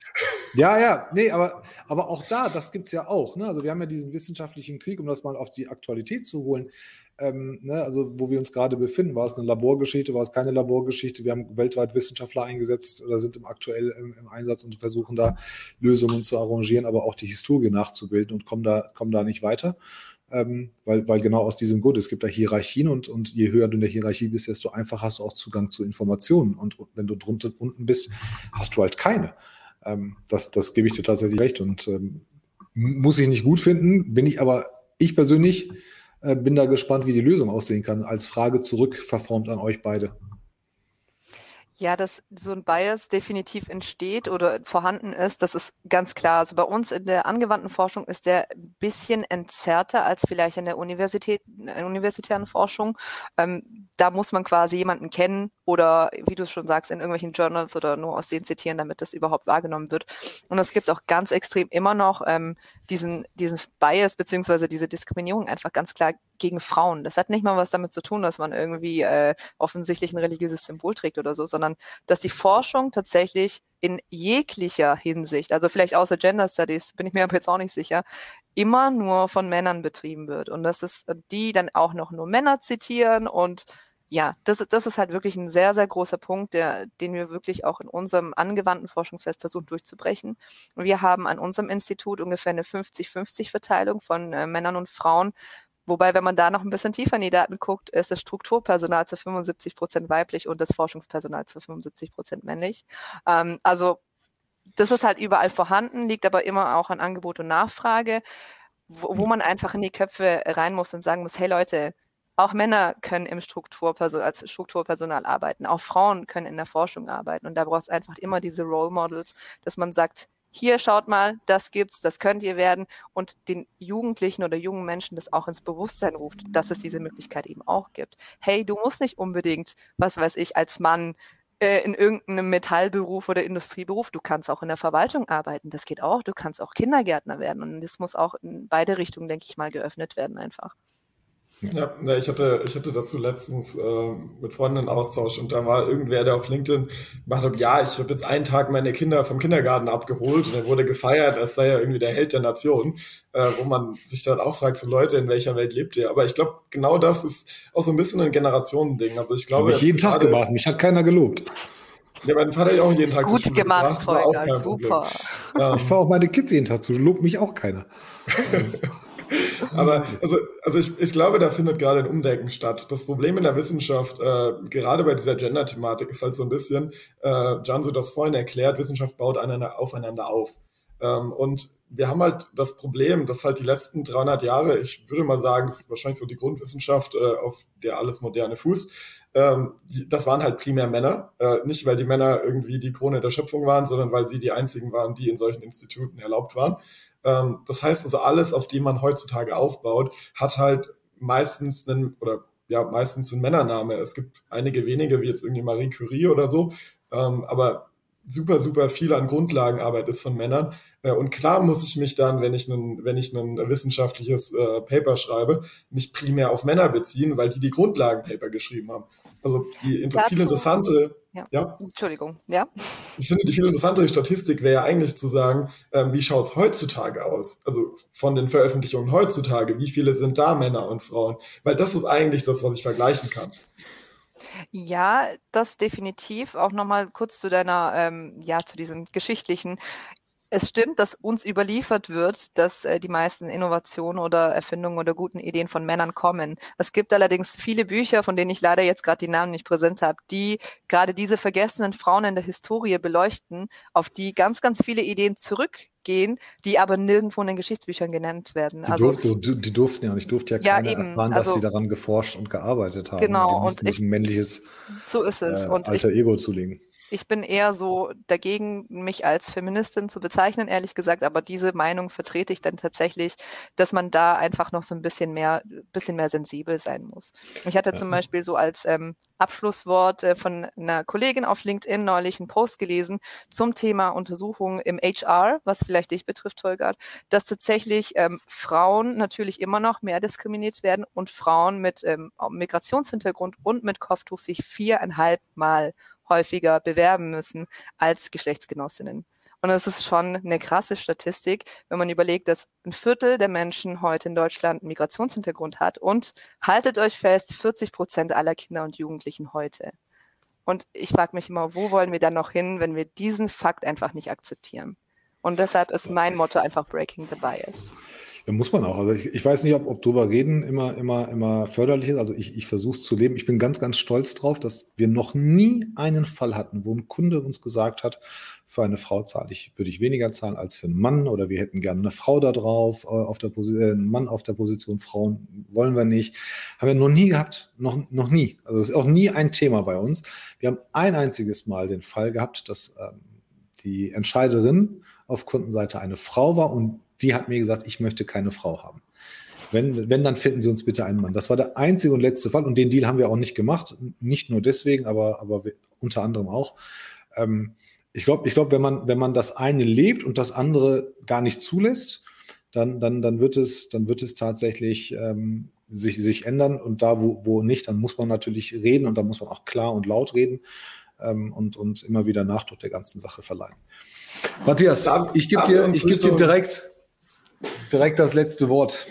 Speaker 1: ja, ja, nee, aber, aber auch da, das gibt es ja auch. Ne? Also wir haben ja diesen wissenschaftlichen Krieg, um das mal auf die Aktualität zu holen ähm, ne, also wo wir uns gerade befinden. War es eine Laborgeschichte, war es keine Laborgeschichte? Wir haben weltweit Wissenschaftler eingesetzt oder sind im aktuell im, im Einsatz und versuchen da Lösungen zu arrangieren, aber auch die Historie nachzubilden und kommen da, kommen da nicht weiter. Ähm, weil, weil genau aus diesem Grund, es gibt da Hierarchien und, und je höher du in der Hierarchie bist, desto einfacher hast du auch Zugang zu Informationen. Und, und wenn du drunter unten bist, hast du halt keine. Ähm, das, das gebe ich dir tatsächlich recht. Und ähm, muss ich nicht gut finden, bin ich aber ich persönlich bin da gespannt, wie die Lösung aussehen kann. Als Frage zurückverformt an euch beide.
Speaker 3: Ja, dass so ein Bias definitiv entsteht oder vorhanden ist, das ist ganz klar. Also bei uns in der angewandten Forschung ist der ein bisschen entzerrter als vielleicht in der Universität, in der universitären Forschung. Ähm, da muss man quasi jemanden kennen oder, wie du schon sagst, in irgendwelchen Journals oder nur aus denen zitieren, damit das überhaupt wahrgenommen wird. Und es gibt auch ganz extrem immer noch ähm, diesen, diesen Bias beziehungsweise diese Diskriminierung einfach ganz klar gegen Frauen. Das hat nicht mal was damit zu tun, dass man irgendwie äh, offensichtlich ein religiöses Symbol trägt oder so, sondern dass die Forschung tatsächlich in jeglicher Hinsicht, also vielleicht außer Gender Studies, bin ich mir aber jetzt auch nicht sicher, immer nur von Männern betrieben wird. Und dass es die dann auch noch nur Männer zitieren und ja, das, das ist halt wirklich ein sehr, sehr großer Punkt, der, den wir wirklich auch in unserem angewandten Forschungsfeld versuchen durchzubrechen. Wir haben an unserem Institut ungefähr eine 50-50-Verteilung von äh, Männern und Frauen, Wobei, wenn man da noch ein bisschen tiefer in die Daten guckt, ist das Strukturpersonal zu 75 Prozent weiblich und das Forschungspersonal zu 75 Prozent männlich. Ähm, also das ist halt überall vorhanden, liegt aber immer auch an Angebot und Nachfrage, wo, wo man einfach in die Köpfe rein muss und sagen muss, hey Leute, auch Männer können im Strukturpersonal, als Strukturpersonal arbeiten, auch Frauen können in der Forschung arbeiten und da braucht es einfach immer diese Role Models, dass man sagt, hier schaut mal, das gibt's, das könnt ihr werden und den Jugendlichen oder jungen Menschen das auch ins Bewusstsein ruft, dass es diese Möglichkeit eben auch gibt. Hey, du musst nicht unbedingt, was weiß ich, als Mann äh, in irgendeinem Metallberuf oder Industrieberuf, du kannst auch in der Verwaltung arbeiten, das geht auch, du kannst auch Kindergärtner werden und das muss auch in beide Richtungen, denke ich mal, geöffnet werden einfach.
Speaker 2: Ja, ja, ich hatte, ich hatte dazu letztens äh, mit Freunden einen Austausch und da war irgendwer, der auf LinkedIn gemacht hat, ja, ich habe jetzt einen Tag meine Kinder vom Kindergarten abgeholt und er wurde gefeiert, als sei er irgendwie der Held der Nation, äh, wo man sich dann auch fragt, so Leute, in welcher Welt lebt ihr? Aber ich glaube, genau das ist auch so ein bisschen ein Generationending. Also ich glaube,
Speaker 1: habe ich jeden Tag gemacht, mich hat keiner gelobt.
Speaker 2: Ja, mein Vater hat ja auch jeden Tag
Speaker 3: Gut gemacht, Holger, super.
Speaker 1: ich fahre auch meine Kids jeden Tag zu, lobt mich auch keiner.
Speaker 2: Aber also, also ich, ich glaube, da findet gerade ein Umdenken statt. Das Problem in der Wissenschaft, äh, gerade bei dieser Gender-Thematik, ist halt so ein bisschen, äh, Janso das vorhin erklärt, Wissenschaft baut einander, aufeinander auf. Ähm, und wir haben halt das Problem, dass halt die letzten 300 Jahre, ich würde mal sagen, das ist wahrscheinlich so die Grundwissenschaft, äh, auf der alles moderne Fuß, ähm, das waren halt primär Männer. Äh, nicht, weil die Männer irgendwie die Krone der Schöpfung waren, sondern weil sie die einzigen waren, die in solchen Instituten erlaubt waren. Ähm, das heißt also, alles, auf dem man heutzutage aufbaut, hat halt meistens einen, oder ja, meistens einen Männername. Es gibt einige wenige, wie jetzt irgendwie Marie Curie oder so, ähm, aber super, super viel an Grundlagenarbeit ist von Männern. Äh, und klar muss ich mich dann, wenn ich ein, wenn ich ein wissenschaftliches äh, Paper schreibe, mich primär auf Männer beziehen, weil die die Grundlagenpaper geschrieben haben. Also die inter viel interessante,
Speaker 3: ja. ja. Entschuldigung, ja.
Speaker 2: Ich finde, die viel interessantere Statistik wäre ja eigentlich zu sagen, ähm, wie schaut es heutzutage aus? Also von den Veröffentlichungen heutzutage, wie viele sind da Männer und Frauen? Weil das ist eigentlich das, was ich vergleichen kann.
Speaker 3: Ja, das definitiv. Auch nochmal kurz zu deiner, ähm, ja, zu diesem geschichtlichen. Es stimmt, dass uns überliefert wird, dass äh, die meisten Innovationen oder Erfindungen oder guten Ideen von Männern kommen. Es gibt allerdings viele Bücher, von denen ich leider jetzt gerade die Namen nicht präsent habe, die gerade diese vergessenen Frauen in der Historie beleuchten, auf die ganz, ganz viele Ideen zurückgehen, die aber nirgendwo in den Geschichtsbüchern genannt werden.
Speaker 1: Die, also, durfte, die durften ja, und ich durfte ja, ja keine eben, erfahren, dass also, sie daran geforscht und gearbeitet haben.
Speaker 3: Genau, und
Speaker 1: ich, ein männliches
Speaker 3: so ist es.
Speaker 1: Äh, und alter ich, Ego zulegen.
Speaker 3: Ich bin eher so dagegen, mich als Feministin zu bezeichnen, ehrlich gesagt, aber diese Meinung vertrete ich dann tatsächlich, dass man da einfach noch so ein bisschen mehr, bisschen mehr sensibel sein muss. Ich hatte zum Beispiel so als ähm, Abschlusswort äh, von einer Kollegin auf LinkedIn neulich einen Post gelesen zum Thema Untersuchungen im HR, was vielleicht dich betrifft, Holgert, dass tatsächlich ähm, Frauen natürlich immer noch mehr diskriminiert werden und Frauen mit ähm, Migrationshintergrund und mit Kopftuch sich viereinhalb Mal häufiger bewerben müssen als Geschlechtsgenossinnen. Und es ist schon eine krasse Statistik, wenn man überlegt, dass ein Viertel der Menschen heute in Deutschland einen Migrationshintergrund hat und haltet euch fest, 40 Prozent aller Kinder und Jugendlichen heute. Und ich frage mich immer, wo wollen wir dann noch hin, wenn wir diesen Fakt einfach nicht akzeptieren? Und deshalb ist mein Motto einfach Breaking the Bias.
Speaker 1: Ja, muss man auch. Also ich, ich weiß nicht, ob, ob drüber reden immer, immer, immer förderlich ist. Also ich, ich versuche es zu leben. Ich bin ganz, ganz stolz drauf, dass wir noch nie einen Fall hatten, wo ein Kunde uns gesagt hat, für eine Frau zahle ich, würde ich weniger zahlen als für einen Mann oder wir hätten gerne eine Frau da drauf, äh, auf der Position, äh, einen Mann auf der Position, Frauen wollen wir nicht. Haben wir noch nie gehabt, noch, noch nie. Also es ist auch nie ein Thema bei uns. Wir haben ein einziges Mal den Fall gehabt, dass ähm, die Entscheiderin auf Kundenseite eine Frau war und die hat mir gesagt, ich möchte keine Frau haben. Wenn, wenn, dann finden Sie uns bitte einen Mann. Das war der einzige und letzte Fall und den Deal haben wir auch nicht gemacht. Nicht nur deswegen, aber, aber unter anderem auch. Ähm, ich glaube, ich glaub, wenn, man, wenn man das eine lebt und das andere gar nicht zulässt, dann, dann, dann, wird, es, dann wird es tatsächlich ähm, sich, sich ändern. Und da, wo, wo nicht, dann muss man natürlich reden und da muss man auch klar und laut reden ähm, und, und immer wieder Nachdruck der ganzen Sache verleihen. Matthias, ich gebe dir, geb dir direkt direkt das letzte Wort.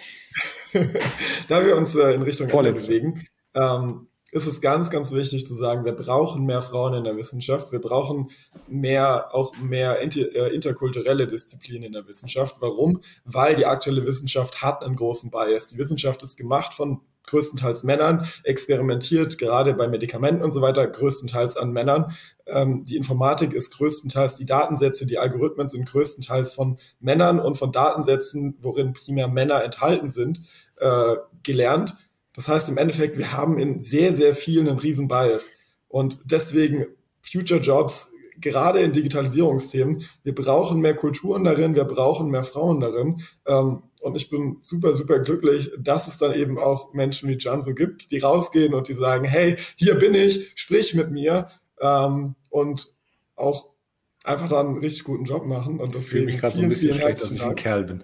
Speaker 2: da wir uns äh, in Richtung Vorletzte. bewegen, ähm, ist es ganz, ganz wichtig zu sagen, wir brauchen mehr Frauen in der Wissenschaft. Wir brauchen mehr, auch mehr inter, äh, interkulturelle Disziplinen in der Wissenschaft. Warum? Weil die aktuelle Wissenschaft hat einen großen Bias. Die Wissenschaft ist gemacht von größtenteils Männern, experimentiert gerade bei Medikamenten und so weiter, größtenteils an Männern. Ähm, die Informatik ist größtenteils, die Datensätze, die Algorithmen sind größtenteils von Männern und von Datensätzen, worin primär Männer enthalten sind, äh, gelernt. Das heißt im Endeffekt, wir haben in sehr, sehr vielen einen riesen Bias. Und deswegen Future Jobs gerade in Digitalisierungsthemen, wir brauchen mehr Kulturen darin, wir brauchen mehr Frauen darin. Ähm, und ich bin super, super glücklich, dass es dann eben auch Menschen wie Jan so gibt, die rausgehen und die sagen, hey, hier bin ich, sprich mit mir ähm, und auch einfach dann einen richtig guten Job machen. Und
Speaker 1: ich fühle mich gerade so ein bisschen schlecht, dass ich ein Kerl bin.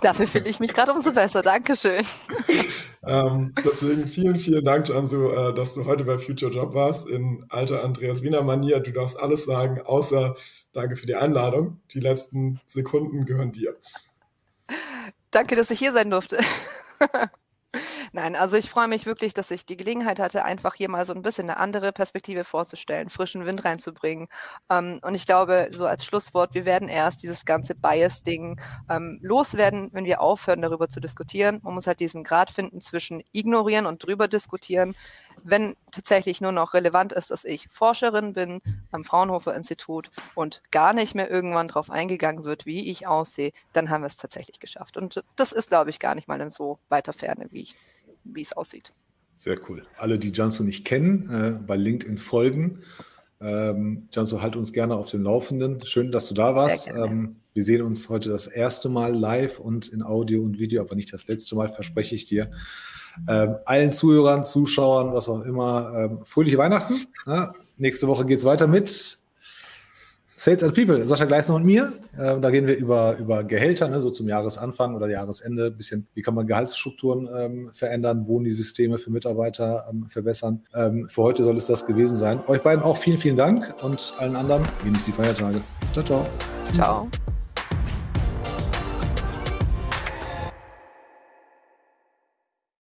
Speaker 3: Dafür finde ich mich gerade umso besser. Dankeschön.
Speaker 2: ähm, deswegen vielen, vielen Dank, Jansu, äh, dass du heute bei Future Job warst. In alter Andreas Wiener Manier. Du darfst alles sagen, außer danke für die Einladung. Die letzten Sekunden gehören dir.
Speaker 3: Danke, dass ich hier sein durfte. Nein, also ich freue mich wirklich, dass ich die Gelegenheit hatte, einfach hier mal so ein bisschen eine andere Perspektive vorzustellen, frischen Wind reinzubringen. Ähm, und ich glaube, so als Schlusswort, wir werden erst dieses ganze Bias-Ding ähm, loswerden, wenn wir aufhören, darüber zu diskutieren. Man muss halt diesen Grad finden zwischen ignorieren und drüber diskutieren wenn tatsächlich nur noch relevant ist, dass ich Forscherin bin am Fraunhofer Institut und gar nicht mehr irgendwann darauf eingegangen wird, wie ich aussehe, dann haben wir es tatsächlich geschafft. Und das ist, glaube ich, gar nicht mal in so weiter Ferne, wie, ich, wie es aussieht.
Speaker 1: Sehr cool. Alle, die Jansu nicht kennen, äh, bei LinkedIn folgen. Ähm, Jansu, halt uns gerne auf dem Laufenden. Schön, dass du da warst. Ähm, wir sehen uns heute das erste Mal live und in Audio und Video, aber nicht das letzte Mal, verspreche ich dir. Ähm, allen Zuhörern, Zuschauern, was auch immer, ähm, fröhliche Weihnachten. Ja, nächste Woche geht es weiter mit Sales and People, Sascha Gleisner und mir. Äh, da gehen wir über, über Gehälter, ne, so zum Jahresanfang oder Jahresende, ein bisschen, wie kann man Gehaltsstrukturen ähm, verändern, Boni-Systeme für Mitarbeiter ähm, verbessern. Ähm, für heute soll es das gewesen sein. Euch beiden auch vielen, vielen Dank und allen anderen genießt die Feiertage. Ciao, ciao.
Speaker 3: Ciao.